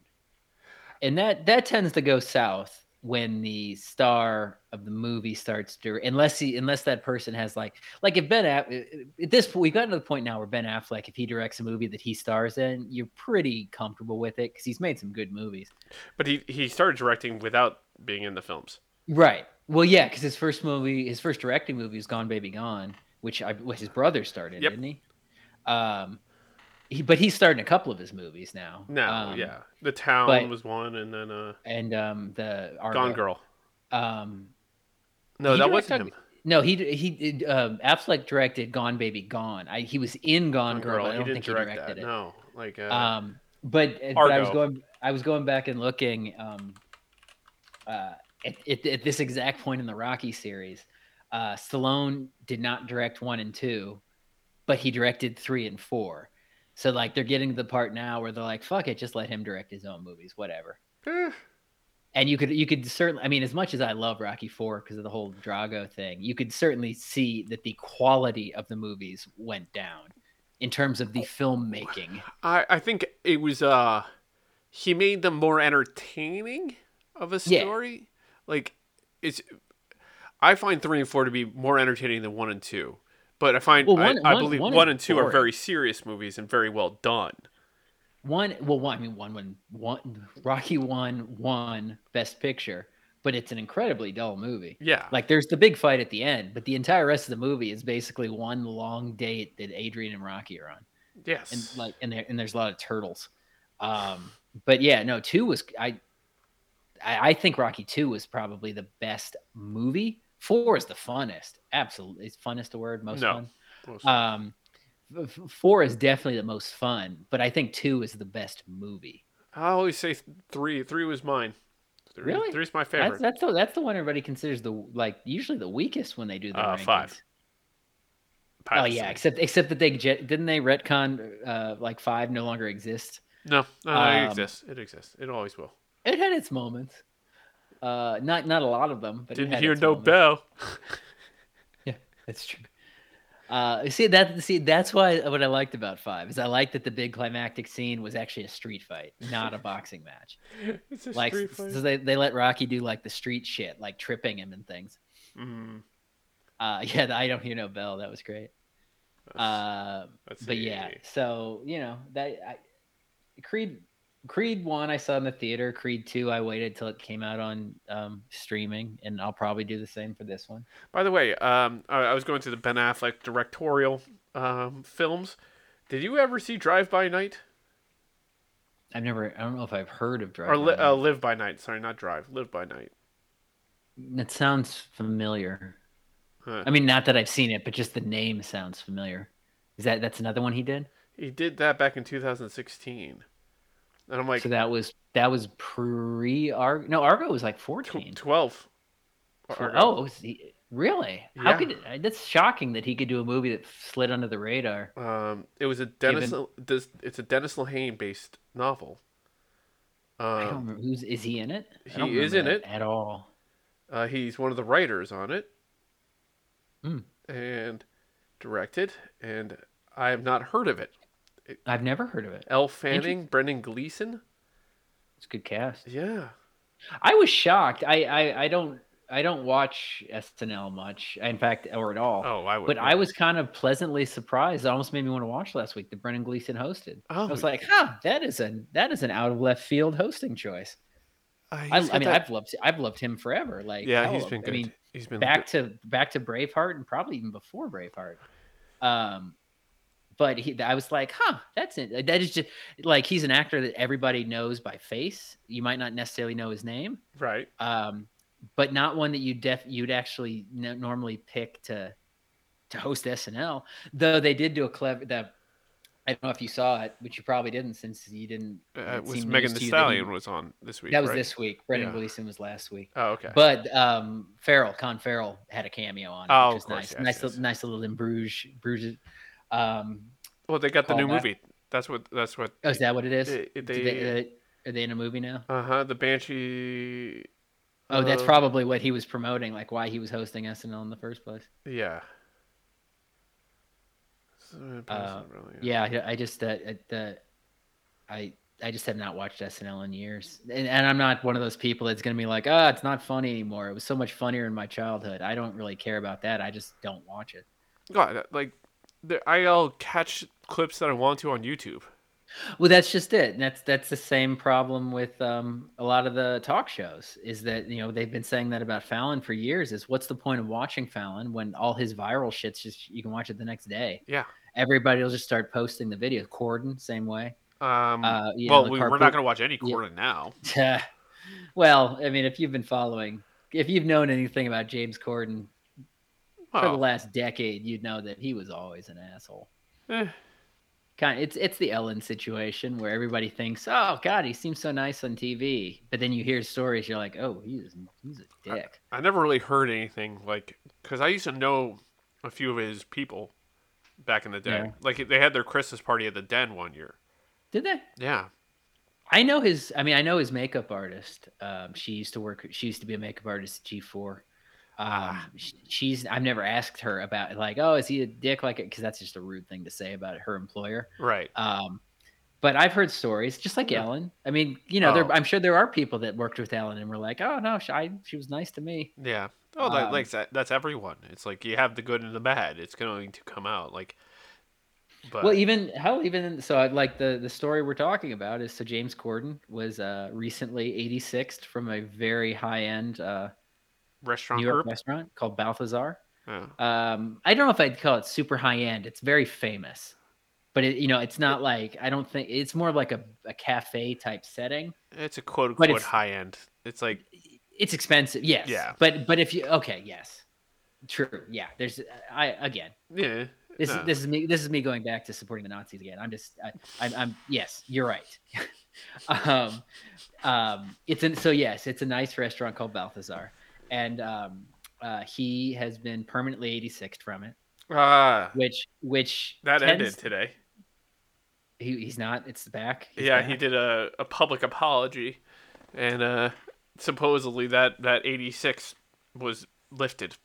and that that tends to go south when the star of the movie starts to unless he unless that person has like like if Ben Aff- at this point we've gotten to the point now where Ben Affleck if he directs a movie that he stars in you're pretty comfortable with it because he's made some good movies But he he started directing without being in the films. right well yeah because his first movie his first directing movie was Gone Baby Gone which I which his brother started Yep. didn't he um he, but he's starting a couple of his movies now No, Um, yeah, the town but- was one, and then uh, and um the Argo. Gone Girl. um No, that wasn't him. No, he he did. Um, Affleck directed Gone Baby Gone. I, he was in Gone, Girl. but I don't think he directed that. it. No, like uh, Um, but, uh, but I was going. I was going back and looking. Um, uh, at, at, at this exact point in the Rocky series, uh, Stallone did not direct one and two, but he directed three and four. So like they're getting to the part now where they're like, "Fuck it, just let him direct his own movies, whatever." eh, and you could you could certainly i mean as much as i love rocky 4 because of the whole drago thing you could certainly see that the quality of the movies went down in terms of the filmmaking I I think it was uh, he made them more entertaining of a Yeah. story. Like it's, I find three and four to be more entertaining than one and two. But I find Well, I, one- I one- believe one one, and two are very serious movies and very well done. one well one i mean one one one rocky one one best picture but it's an incredibly dull movie. Yeah, like there's the big fight at the end but the entire rest of the movie is basically one long date that adrian and rocky are on. Yes, and like and there and there's a lot of turtles. Um but yeah no two was i i, I think rocky two was probably the best movie four is the funnest absolutely it's funnest a word most No. fun Most- um f- f- four is definitely the most fun but i think two is the best movie I always say three. Three was mine. Three, Really? Three's my that's, favorite. that's the that's the one everybody considers the like usually the weakest when they do the Uh, rankings. five. Oh yeah, Three. except except that they didn't they retcon uh, like five no longer exists. no, no, um, it exists. It exists. It always will. It had its moments. Uh, not not a lot of them, but Didn't hear no bell. Yeah, that's true. Uh, see that see that's why what I liked about five is I liked that the big climactic scene was actually a street fight, not a boxing match. it's a Like street so fight. they they let Rocky do like the street shit, like tripping him and things. Mm, Uh, yeah, the I don't hear no bell. That was great. Uh, let's but yeah, so you know that I, Creed Creed one I saw in the theater. Creed two I waited till it came out on um, streaming, and I'll probably do the same for this one. By the way, um, I, I was going to the Ben Affleck directorial um, films. Did you ever see Drive by Night I've never. I don't know if I've heard of Drive. or By uh, Live by Night? Sorry, not Drive. Live by Night. that sounds familiar. Huh. I mean, not that I've seen it, but just the name sounds familiar. Is that that's another one he did? He did that back in 2016, and I'm like, so that was that was pre Argo. No, Argo was like tw- fourteen. 12. Argo. Oh, was he, really? How could that's shocking that he could do a movie that slid under the radar? Um, it was a Dennis. This it's a Dennis Lehane based novel. I don't Um, remember who's is he in it? He is in it. at all. uh, he's one of the writers on it, Hmm. and directed, and I have not heard of it. I've never heard of it. Elle Fanning, Brendan Gleeson. It's a good cast. Yeah. I was shocked. I I, I don't I don't watch SNL much. In fact, or at all. Oh, I would. but I was kind of pleasantly surprised. It almost made me want to watch last week. That Brendan Gleeson hosted. Oh, I was like, huh, that is a that is an out of left field hosting choice. I, I mean, I've loved I've loved him forever. Like, yeah, hell he's been good. I mean, he's been back good. to back to Braveheart and probably even before Braveheart. Um, but he, I was like, huh, that's it. That is just like he's an actor that everybody knows by face. You might not necessarily know his name, right. um, but not one that you def you'd actually n- normally pick to to host SNL. Though they did do a clever that. I don't know if you saw it, but you probably didn't since you didn't. Uh, it was Megan news the to you that Stallion was on this week. That was right? this week. Brendan Yeah. Gleeson was last week. Oh, okay. But um, Farrell, Con Farrell had a cameo on it, Oh, which of course, nice. yes, nice, yes. little, nice little in Bruges, Bruges. Um, well, they got the new callback. movie That's what. That's what. Oh, is that what it is? They- they- they, uh, are they in a movie now? Uh huh. The Banshee. Oh, that's uh, probably what he was promoting, like why he was hosting SNL in the first place. Yeah. Uh, really, Yeah, I, I just uh, uh, the I I just have not watched SNL in years, and, and I'm not one of those people that's gonna be like, ah, it's not funny anymore. It was so much funnier in my childhood. I don't really care about that. I just don't watch it. God, like, I'll catch clips that I want to on YouTube. Well, that's just it. And that's that's the same problem with um, a lot of the talk shows. Is that you know they've been saying that about Fallon for years. Is what's the point of watching Fallon when all his viral shit's just you can watch it the next day. Yeah. Everybody will just start posting the video. Corden, same way. Um. Uh, know, well, the we, we're not going to watch any Yeah. Corden now. well, I mean, if you've been following, if you've known anything about James Corden for the last decade, you'd know that he was always an asshole. Eh. Kind of, it's it's the Ellen situation where everybody thinks, "Oh God, he seems so nice on TV," but then you hear stories, you're like, "Oh, he's he's a dick." I, I never really heard anything like because I used to know a few of his people back in the day. Yeah. Like they had their Christmas party at the Den one year. Did they? Yeah. I know his. I mean, I know his makeup artist. Um, she used to work. She used to be a makeup artist at G4 uh, she's I've never asked her about like, oh, is he a dick like it? Because that's just a rude thing to say about her employer, right? Um, but I've heard stories just like yeah. Ellen. I mean, you know, oh. there, I'm sure there are people that worked with Ellen and were like, oh no, she, I, she was nice to me. Yeah. Oh, that, um, like that, that's everyone. It's like you have the good and the bad. It's going to come out like. But... Well, even hell, even so, like the the story we're talking about is so James Corden was uh, recently 86th from a very high end. Uh, restaurant New York restaurant called Balthazar. Yeah. Um, I don't know if I'd call it super high end. It's very famous, but it, you know, it's not like I don't think it's more of like a, a cafe type setting. It's a quote unquote high end. It's like It's expensive, yes. Yeah. But but if you okay, yes, true, yeah. There's I again. yeah. This No. is this is me. This is me going back to supporting the Nazis again. I'm just I, I'm, I'm yes, you're right. um, um, it's an, so yes, it's a nice restaurant called Balthazar, and um, uh, he has been permanently 86th from it, Ah, which which that tends- ended today. He, he's not. It's the back. He's yeah, back. he did a, a public apology, and uh, supposedly that that 86 was lifted.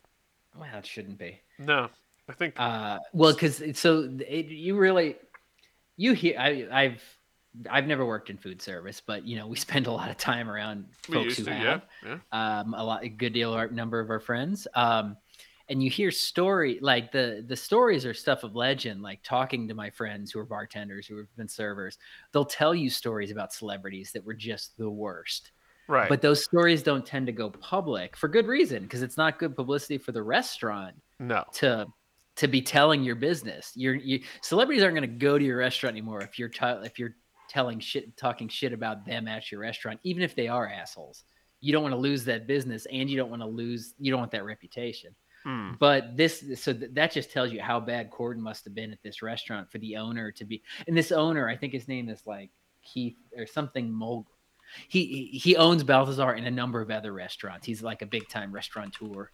Well, it shouldn't be. No, I think Uh, well, because so it, you really you hear I, I've I've never worked in food service, but you know we spend a lot of time around we folks who to. have. Yeah, yeah. um, a lot, a good deal, our number of our friends. Um, and you hear story like the the stories are stuff of legend. Like talking to my friends who are bartenders, who have been servers, they'll tell you stories about celebrities that were just the worst. Right. But those stories don't tend to go public for good reason because it's not good publicity for the restaurant no. to to be telling your business. You're you celebrities aren't going to go to your restaurant anymore if you're t- if you're telling shit talking shit about them at your restaurant, even if they are assholes. You don't want to lose that business, and you don't want to lose you don't want that reputation. Hmm. But this so th- that just tells you how bad Corden must have been at this restaurant for the owner to be. And this owner, I think his name is like Keith or something Mol. He he- he owns Balthazar and a number of other restaurants. He's like a big time restaurateur.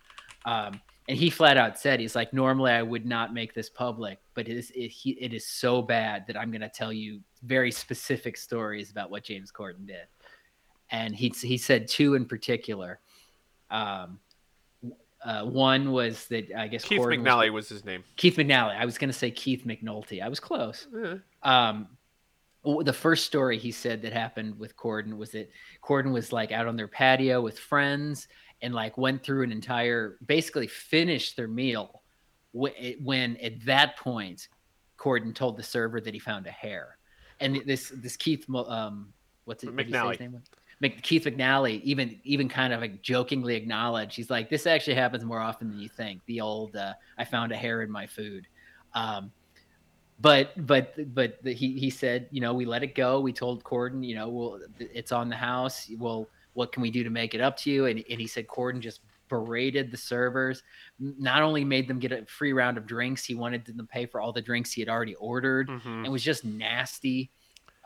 Um, and he flat out said he's like normally I would not make this public, but it is it, he, it is so bad that I'm going to tell you very specific stories about what James Corden did. And he he said two in particular. Um, uh, one was that I guess Keith Corden McNally was his name. Keith McNally. I was going to say Keith McNulty. I was close. Yeah. Um, the first story he said that happened with Corden was that Corden was like out on their patio with friends and like went through an entire, basically finished their meal. When at that point, Corden told the server that he found a hair, and this this Keith, um, what's it? what did he say his McNally. name Keith McNally even even kind of like jokingly acknowledged he's like this actually happens more often than you think. The old uh, I found a hair in my food. Um, but but but the, he he said you know we let it go we told Corden you know well it's on the house well what can we do to make it up to you and, and he said Corden just berated the servers not only made them get a free round of drinks he wanted them to pay for all the drinks he had already ordered Mhm. and was just nasty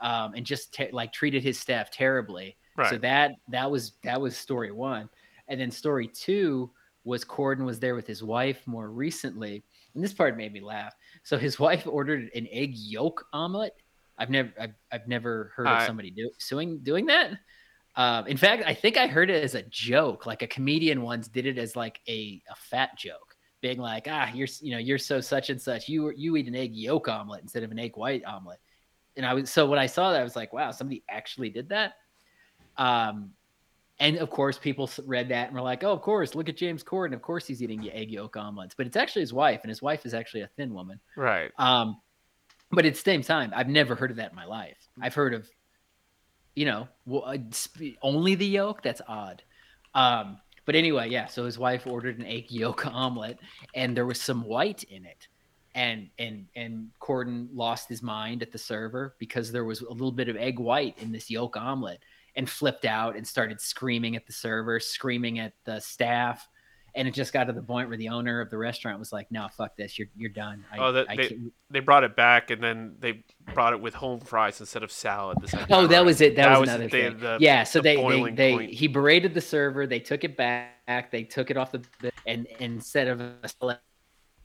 um, and just te- like treated his staff terribly Right. so that that was that was story one, and then story two was Corden was there with his wife more recently, and this part made me laugh. So his wife ordered an egg yolk omelet, I've never I've, I've never heard of somebody do, suing doing that. Um, in fact, I think I heard it as a joke. Like a comedian once did it as like a, a fat joke, being like, "Ah, you're you know you're so such and such. You you eat an egg yolk omelet instead of an egg white omelet." And I was so when I saw that, I was like, "Wow, somebody actually did that." Um, and of course, people read that and were like, "Oh, of course, look at James Corden. Of course, he's eating egg yolk omelets." But it's actually his wife, and his wife is actually a thin woman. Right. Um, but at the same time, I've never heard of that in my life. I've heard of, you know, uh, only the yolk. That's odd. Um, but anyway, yeah. So his wife ordered an egg yolk omelet, and there was some white in it, and and and Corden lost his mind at the server because there was a little bit of egg white in this yolk omelet, and flipped out and started screaming at the server, screaming at the staff. And it just got to the point where the owner of the restaurant was like, "No, fuck this. You're you're done. I, Oh, they- can't- They brought it back, and then they brought it with home fries instead of salad. The second Oh, that was it. That, That was, was another the- thing. the- yeah, so the they they, they he berated the server. They took it back. They took it off the and instead of a salad,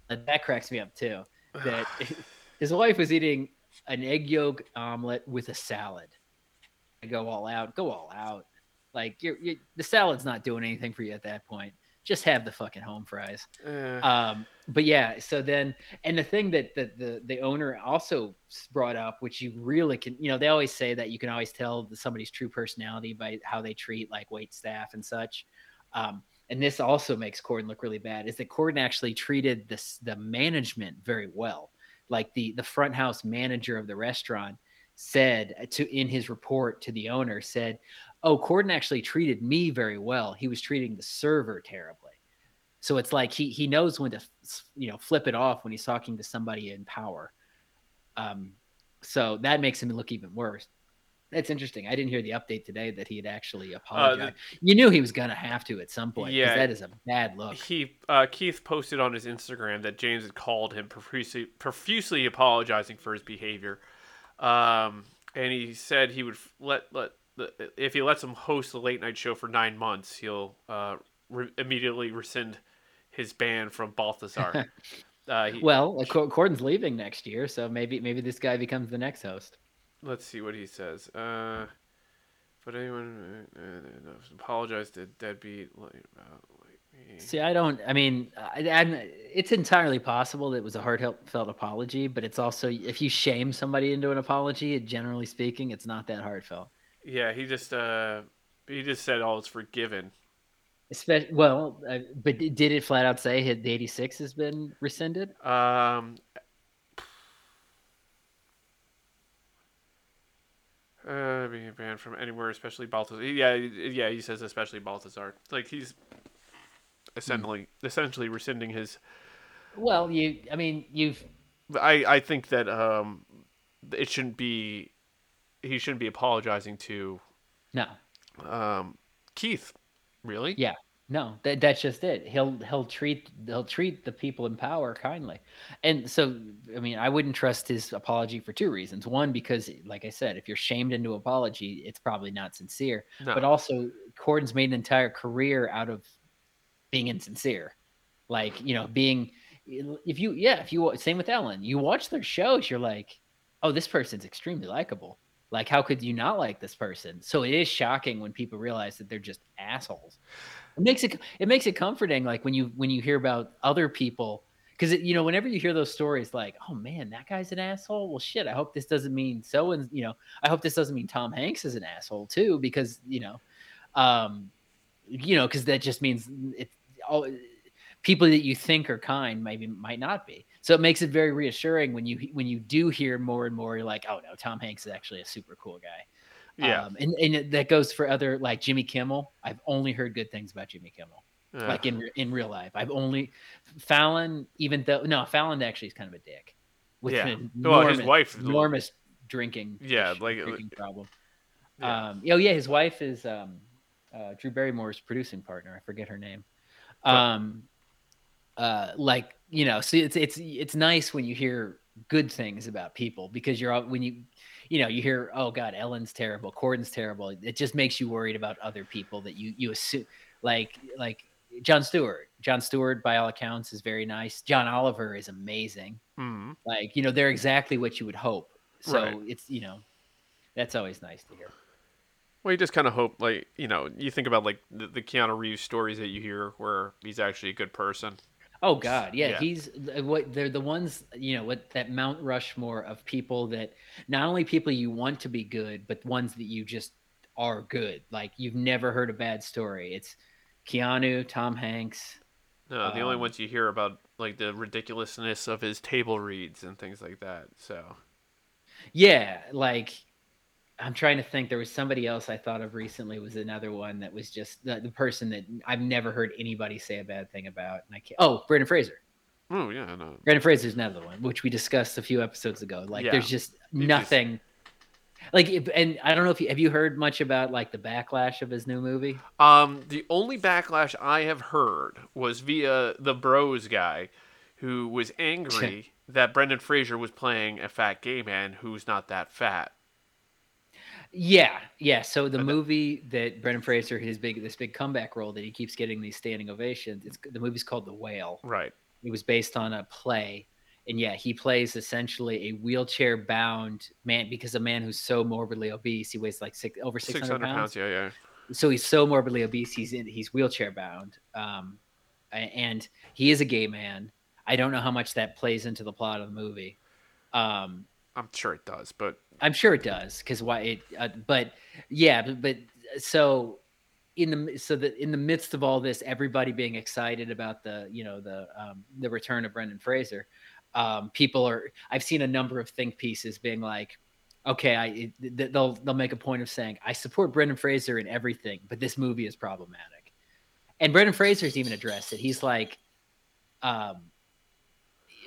that cracks me up too. That his wife was eating an egg yolk omelet with a salad. I go all out. Go all out. Like you're, you the salad's not doing anything for you at that point. Just have the fucking home fries. Eh, Um, but yeah, so then, and the thing that the, the the owner also brought up, which you really can, you know, they always say that you can always tell somebody's true personality by how they treat like wait staff and such. Um, and this also makes Corden look really bad. Is that Corden actually treated this the management very well? Like the the front house manager of the restaurant said to in his report to the owner said, "Oh, Corden actually treated me very well. He was treating the server terribly." So it's like he he knows when to you know flip it off when he's talking to somebody in power. Um, so that makes him look even worse. That's interesting. I didn't hear the update today that he had actually apologized. you knew he was gonna have to at some point. Yeah. that is a bad look. he uh, Keith posted on his Instagram that James had called him profusely, profusely apologizing for his behavior, um, and he said he would f- let let the, if he lets him host the late night show for nine months, he'll uh, re- immediately rescind his ban from Balthazar. uh, he, Well, uh, Corden's leaving next year, so maybe maybe this guy becomes the next host. let's see what he says. Uh, but anyone uh, uh, apologize to deadbeat like, like me. See, I don't. I mean, I, it's entirely possible that it was a heartfelt apology, but it's also if you shame somebody into an apology, generally speaking, it's not that heartfelt. Yeah, he just uh, he just said all is forgiven. Especially, well, uh, but did it flat out say the 86 has been rescinded? Um, uh, being banned from anywhere, especially Balthazar. Yeah, yeah, he says especially Balthazar. Like he's essentially essentially rescinding his. Well, you, I mean, you've I I think that um, it shouldn't be. He shouldn't be apologizing to no, um Keith. Really? yeah, no, that that's just it. He'll he'll treat he'll treat the people in power kindly, and so I mean, I wouldn't trust his apology for two reasons. One, because like I said, if you're shamed into apology, it's probably not sincere. No. but also Corden's made an entire career out of being insincere. Like, you know, being if you yeah, if you same with Ellen, you watch their shows, you're like, oh, this person's extremely likable. Like, how could you not like this person? So it is shocking when people realize that they're just assholes. It makes it it makes it comforting, like when you when you hear about other people, because you know whenever you hear those stories, like, oh man, that guy's an asshole. Well, shit, I hope this doesn't mean so, and you know, I hope this doesn't mean Tom Hanks is an asshole too, because you know, um, you know, because that just means it's all people that you think are kind maybe might not be. So it makes it very reassuring when you when you do hear more and more. You're like, oh no, Tom Hanks is actually a super cool guy. Yeah. um, and and that goes for other like Jimmy Kimmel. I've only heard good things about Jimmy Kimmel, Yeah. like in in real life. I've only Fallon, even though no Fallon actually is kind of a dick. With Yeah. an Well, his wife- enormous drinking. Yeah, like- drinking problem. Yeah. Um, oh yeah, his wife is um, uh, Drew Barrymore's producing partner. I forget her name. Um, uh, like you know, so it's it's it's nice when you hear good things about people because you're all- when you you know you hear oh god Ellen's terrible, Corden's terrible. It just makes you worried about other people that you you assume like like Jon Stewart. Jon Stewart, by all accounts, is very nice. John Oliver is amazing Mhm. like you know they're exactly what you would hope So Right. it's you know, that's always nice to hear. Well, you just kind of hope, like, you know, you think about like the, the Keanu Reeves stories that you hear where he's actually a good person. Oh God, yeah, Yeah. he's what they're the ones you know what that Mount Rushmore of people that not only people you want to be good, but ones that you just are good. Like you've never heard a bad story. It's Keanu, Tom Hanks. No, the only Um, ones you hear about like the ridiculousness of his table reads and things like that. So Yeah, like I'm trying to think. There was somebody else I thought of recently. Was another one that was just the, the person that I've never heard anybody say a bad thing about. And I can't. Oh, Brendan Fraser. oh yeah, no, Brendan Fraser's another one, which we discussed a few episodes ago. Like, Yeah. there's just just- nothing. Like, if- and I don't know if you have you heard much about like the backlash of his new movie. Um, the only backlash I have heard was via the Bros guy, who was angry that Brendan Fraser was playing a fat gay man who's not that fat. Yeah, yeah. So the the- movie that Brendan Fraser, his big this big comeback role that he keeps getting these standing ovations. It's the movie's called The Whale. Right. It was based on a play, and yeah, he plays essentially a wheelchair bound man because a man who's so morbidly obese. He weighs like six over six hundred pounds. pounds. Yeah, yeah. so he's so morbidly obese he's in he's wheelchair bound um and he is a gay man i don't know how much that plays into the plot of the movie um I'm sure it does, but i'm sure it does because why it uh, but yeah but, but so in the so that in the midst of all this everybody being excited about the you know the um the return of brendan fraser um people are i've seen a number of think pieces being like okay i they'll they'll make a point of saying i support brendan fraser in everything but this movie is problematic and brendan fraser's even addressed it. He's like um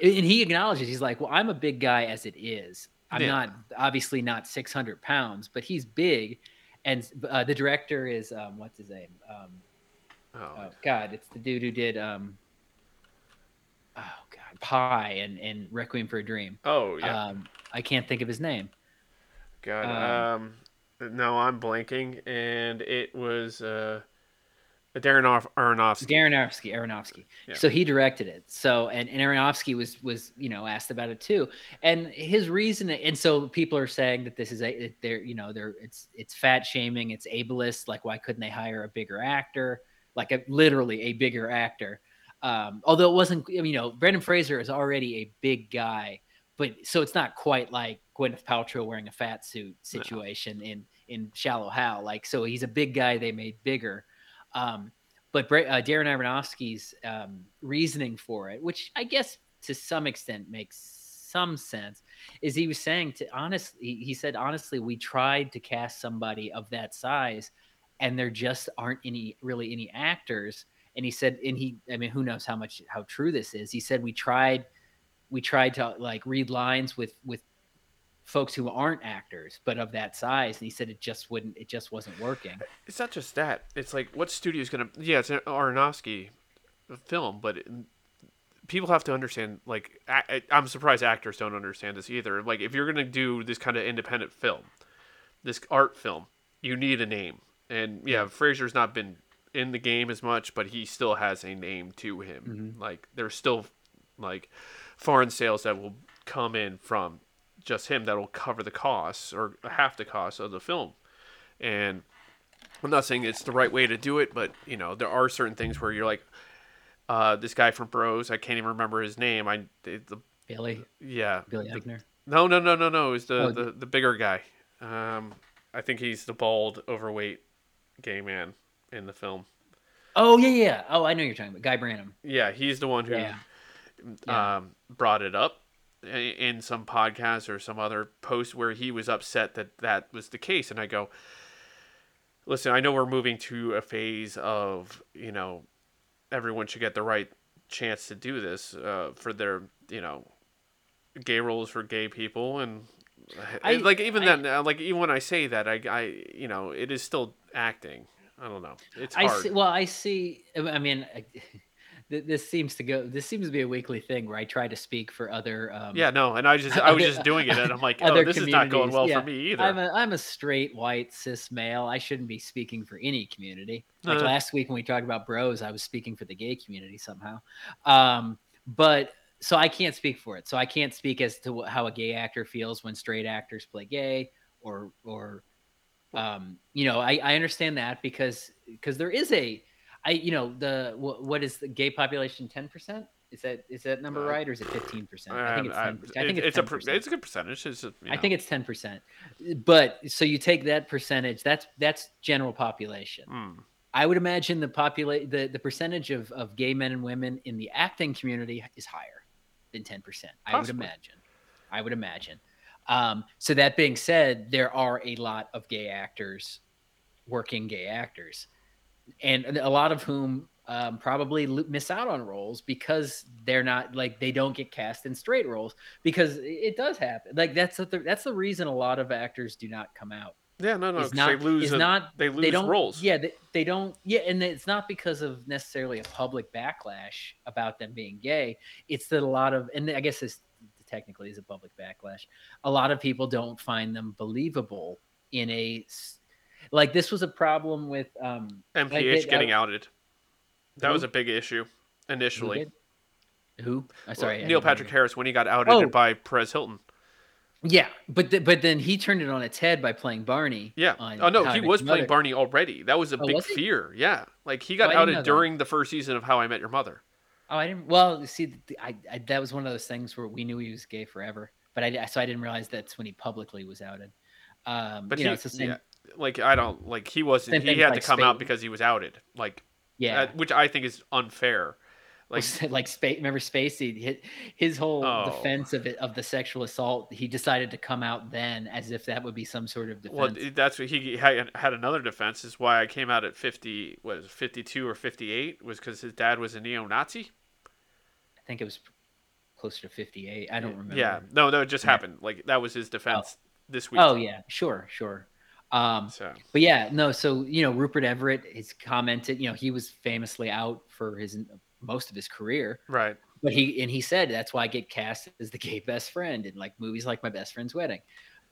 and he acknowledges he's like well i'm a big guy as it is i'm Yeah. not obviously not 600 pounds but he's big and uh, the director is um what's his name um oh, oh god it's the dude who did um oh god Pi and and requiem for a dream oh yeah. um i can't think of his name God. um, Um, no, I'm blanking, and it was uh, Darren Aron- Aronofsky. Darren Aronofsky, Aronofsky. Yeah. So he directed it. So and, and Aronofsky was was you know asked about it too, and his reason. And so people are saying that this is a they're you know they're it's it's fat shaming, it's ableist. Like why couldn't they hire a bigger actor, like a literally a bigger actor? Um, although it wasn't, you know, Brendan Fraser is already a big guy, but so it's not quite like Gwyneth Paltrow wearing a fat suit situation in in Shallow Hal. Like so he's a big guy they made bigger. Um, but Bra- uh, Darren Aronofsky's um, reasoning for it, which I guess to some extent makes some sense, is he was saying to honestly, he, he said honestly, we tried to cast somebody of that size, and there just aren't any really any actors. And he said, and he, I mean, who knows how much how true this is? He said we tried, we tried to like read lines with with folks who aren't actors but of that size, and he said it just wouldn't, it just wasn't working. Uh, it's not just that. It's like what studio's gonna? Yeah, it's an Aronofsky film, but it, people have to understand. Like, I, I'm surprised actors don't understand this either. Like, if you're gonna do this kind of independent film, this art film, you need a name. And yeah, Fraser's not been in the game as much, but he still has a name to him. Mm-hmm. Like, there's still like foreign sales that will come in from just him that will cover the costs or half the cost of the film. And I'm not saying it's the right way to do it, but you know, there are certain things where you're like, uh, this guy from Bros, I can't even remember his name. I, the, the Billy, yeah, Billy Eichner. no, no, no, no, no. It's the, Oh, the the bigger guy. Um, I think he's the bald, overweight gay man in the film. Oh yeah, yeah. Oh, I know you're talking about Guy Branum. Yeah, he's the one who Yeah. Yeah. um, brought it up in some podcast or some other post where he was upset that that was the case. And I go, listen, I know we're moving to a phase of, you know, everyone should get the right chance to do this uh, for their, you know, gay roles for gay people. And I- like, even I- then, uh, like, even when I say that, I, I, you know, it is still acting. I don't know. It's I hard. see. Well, I see. I mean, I- th- this seems to go. This seems to be a weekly thing where I try to speak for other. Um, yeah, no, and I just I was just doing it, and I'm like, oh, this is not going well Yeah. for me either. I'm a I'm a straight white cis male. I shouldn't be speaking for any community. Like Uh. last week when we talked about bros, I was speaking for the gay community somehow. Um, but so I can't speak for it. So I can't speak as to how a gay actor feels when straight actors play gay or or um you know I I understand that because because there is a I you know the what, what is the gay population 10%? Is that is that number Uh, right or is it 15%? I think it's 10%. I- I think it's, it's a 10%. it's a good percentage. It's a, you I think it's 10%. But so you take that percentage, that's that's general population. Hmm. I would imagine the populate the, the percentage of, of gay men and women in the acting community is higher than 10%. I would imagine. I would imagine. Um, so that being said, there are a lot of gay actors, working gay actors, and a lot of whom um, probably miss out on roles because they're not like they don't get cast in straight roles because it does happen. Like that's the, that's the reason a lot of actors do not come out Yeah, no, no. 'cause not they lose. a- not they lose they don't roles. Yeah, they, they don't. Yeah, and it's not because of necessarily a public backlash about them being gay. It's that a lot of, and I guess this technically is a public backlash. A lot of people don't find them believable in a like this was a problem with um NPH getting I- outed. That Who? was a big issue initially. did? Who? I'm sorry, I Neil Patrick you. Harris when he got outed Oh. by Perez Hilton. Yeah, but th- but then he turned it on its head by playing Barney. Yeah. Oh no, he was playing. Barney already. That was a Oh, big was fear. Yeah, like he Oh, got I outed during the first season of How I Met Your Mother. Oh, I didn't. Well, see, I, I that was one of those things where we knew he was gay forever, but I so I didn't realize that's when he publicly was outed. Um, But you he, know, it's the same. yeah, like I don't like he wasn't. He had like to come out because he was outed. Like Yeah, uh, which I think is unfair. Like like Space. Remember Spacey? His, his whole Oh. defense of it of the sexual assault. He decided to come out then, as if that would be some sort of defense. well, that's what he had, had another defense. Is why I came out at fifty. what is fifty two or fifty eight? Was because his dad was a neo-Nazi. I think it was closer to fifty-eight. I don't remember. Yeah, no, no, it just happened. Like that was his defense this week. Oh yeah, sure, sure. Um, So But yeah, no. So you know, Rupert Everett has commented. You know, he was famously out for his most of his career, right. but he and he said that's why I get cast as the gay best friend in like movies like My Best Friend's Wedding,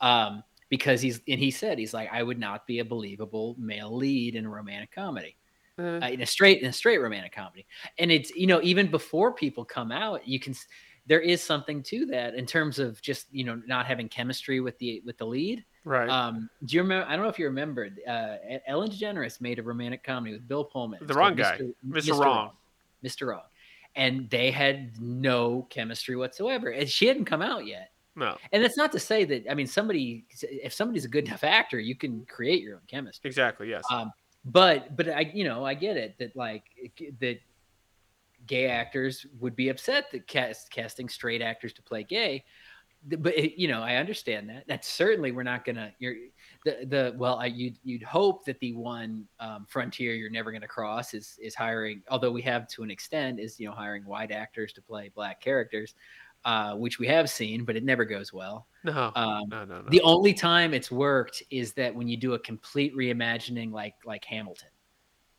um, because he's and he said he's like I would not be a believable male lead in a romantic comedy, Eh, uh, in a straight in a straight romantic comedy, and it's you know even before people come out, you can there is something to that in terms of just you know not having chemistry with the with the lead. Right. Um, do you remember? I don't know if you remembered. Uh, Ellen DeGeneres made a romantic comedy with Bill Pullman. The wrong guy. Mr. Wrong. Mr. Wrong, and they had no chemistry whatsoever, and she hadn't come out yet. no, And that's not to say that I mean somebody if somebody's a good enough actor, you can create your own chemistry. exactly. Yes. Um, but but I you know I get it that like that gay actors would be upset that cast casting straight actors to play gay. But you know I understand that. That's certainly we're not gonna. You're the the well I you'd you'd hope that the one um, frontier you're never gonna cross is is hiring. Although we have to an extent is you know hiring white actors to play black characters, uh, which we have seen, but it never goes well. no, Um, no, no, no. the only time it's worked is that when you do a complete reimagining, like like Hamilton,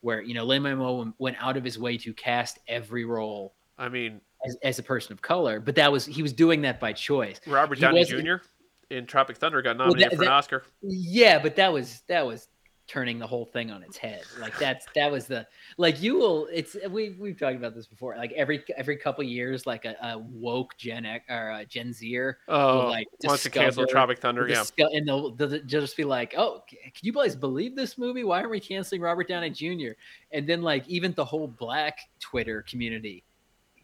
where you know Lin Manuel went out of his way to cast every role I mean, as, as a person of color, but that was he was doing that by choice. Robert Downey Jr. in Tropic Thunder got Well, nominated that- for an that- Oscar. Yeah, but that was that was turning the whole thing on its head. Like that's that was the like you will. It's we we've talked about this before. Like every every couple years, like a, a woke Gen X or a Gen Zer Oh, like, wants to cancel Tropic Thunder. Yeah, discuss- and they'll, they'll just be like, "Oh, can you guys believe this movie? Why aren't we canceling Robert Downey Jr.?" And then like even the whole Black Twitter community,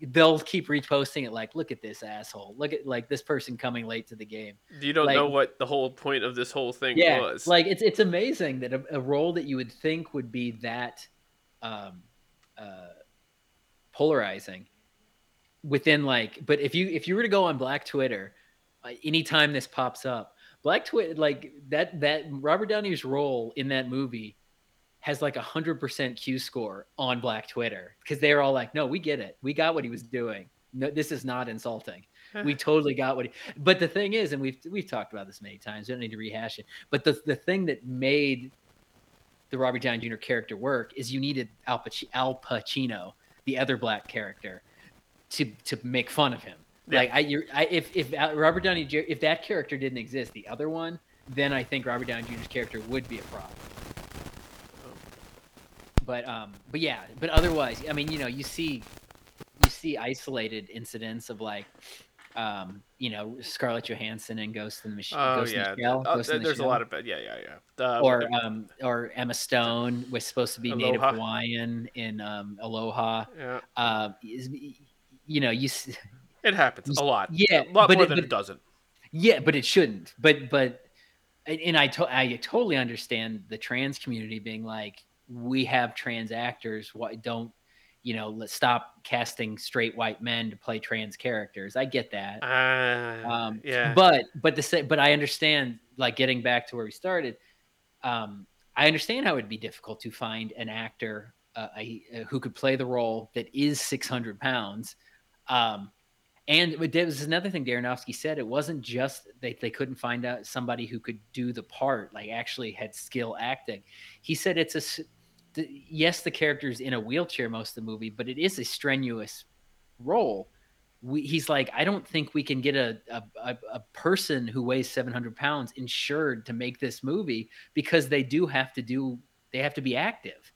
they'll keep reposting it. Like, look at this asshole. Look at like this person coming late to the game. you don't like- know what the whole point of this whole thing Yeah, was. like it's it's amazing that a, a role that you would think would be that um, uh, polarizing within like, but if you if you were to go on Black Twitter, uh, anytime this pops up, Black Twitter like that that Robert Downey's role in that movie has like a hundred percent Q score on Black Twitter because they're all like, no, we get it, we got what he was doing. No, this is not insulting. We totally got what he. But the thing is, and we've we've talked about this many times. I don't need to rehash it. But the the thing that made the Robert Downey Jr. character work is you needed Al, Pac- Al Pacino, the other black character, to to make fun of him. Yeah. Like I, you're, I if if Robert Downey Jr. if that character didn't exist, the other one, then I think Robert Downey Jr.'s character would be a problem. But um, but yeah, but otherwise, I mean, you know, you see, you see isolated incidents of like, um, you know, Scarlett Johansson and Ghost in the Machine. Oh Ghost yeah, in the Shell, Uh, in the there's a lot of yeah, yeah, yeah. Uh, or um, or Emma Stone was supposed to be Native Hawaiian in um, Aloha. yeah, Um, is- you know, you it happens a lot. Yeah, a lot but more it- than but- it doesn't. yeah, but it shouldn't. But but and and I to, I totally understand the trans community being like, we have trans actors. Why don't you know? Let's stop casting straight white men to play trans characters. I get that. Uh, Um, yeah, But but the but I understand. Like getting back to where we started, um, I understand how it'd be difficult to find an actor uh, a, who could play the role that is 600 pounds. Um, and but there was another thing Darrenowski said. It wasn't just they, they couldn't find out somebody who could do the part, like actually had skill acting. He said it's a the, yes, the character's in a wheelchair most of the movie, but it is a strenuous role. We, he's like, I don't think we can get a, a, a, person who weighs 700 pounds insured to make this movie because they do have to do, they have to be active.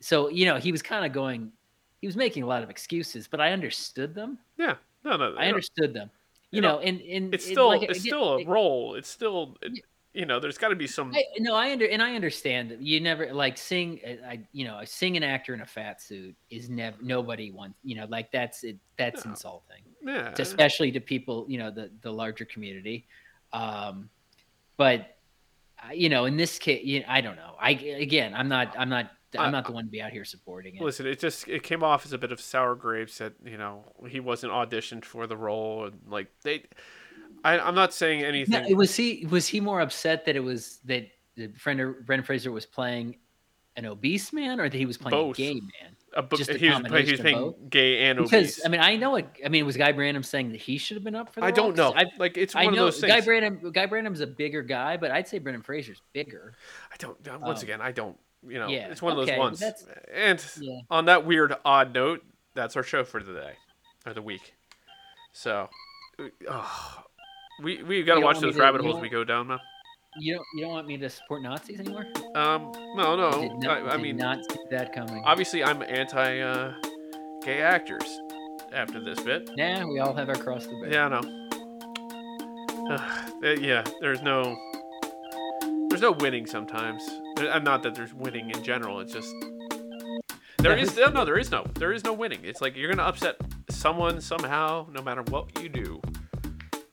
So, you know, he was kind of going, he was making a lot of excuses, but I understood them. yeah. No, no, I understood them. You You know, know, and, and It's and still like, it's again, still a role. It's still it-. You know. There's got to be some. I, no, I under and I understand that you never like sing. uh, I you know, sing an actor in a fat suit is never nobody wants. You know, like that's it. That's No. insulting, yeah, especially to people. You know, the the larger community. Um, but uh, you know, in this case, you I don't know. I again, I'm not. I'm not. I'm not the one to be out here supporting it. Listen, it just it came off as a bit of sour grapes that you know he wasn't auditioned for the role and like they. I, I'm not saying No, anything. was he was he more upset that it was that the friend Brendan Fraser was playing an obese man or that he was playing Both. a gay man? a just a he was, he was playing gay and Because obese. I mean, I know it. I mean, was Guy Branum saying that he should have been up for? The I don't know. 'Cause like it's I, one I know of those Guy things. Branum. Guy Branum's a bigger guy, but I'd say Brendan Fraser's bigger. I don't. uh, Once Um, again, I don't. You know, yeah, it's one of those ones. And Yeah. on that weird, odd note, that's our show for today, or the week. So, oh, we we got to watch those to- rabbit holes we go down, man. You don't. You don't want me to support Nazis anymore? Um, no, no. Did I, I did mean, not see that coming. obviously, I'm anti uh, gay actors. After this bit, Yeah, we all have our cross to bear. yeah, I know. Uh, yeah, there's no, there's no winning sometimes. Uh, Not that there's winning in general. It's just there is no, no, there is no, there is no winning. It's like you're gonna upset someone somehow, no matter what you do.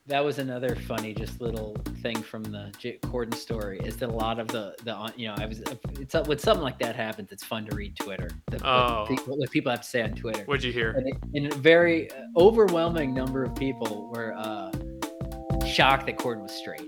That was another funny, just little thing from the J- Corden story. Is that a lot of the the you know I was it's when something like that happens, it's fun to read Twitter. The, what Oh. people, what people have to say on Twitter. What'd you hear? And, it- and a very uh, overwhelming number of people were uh, shocked that Corden was straight.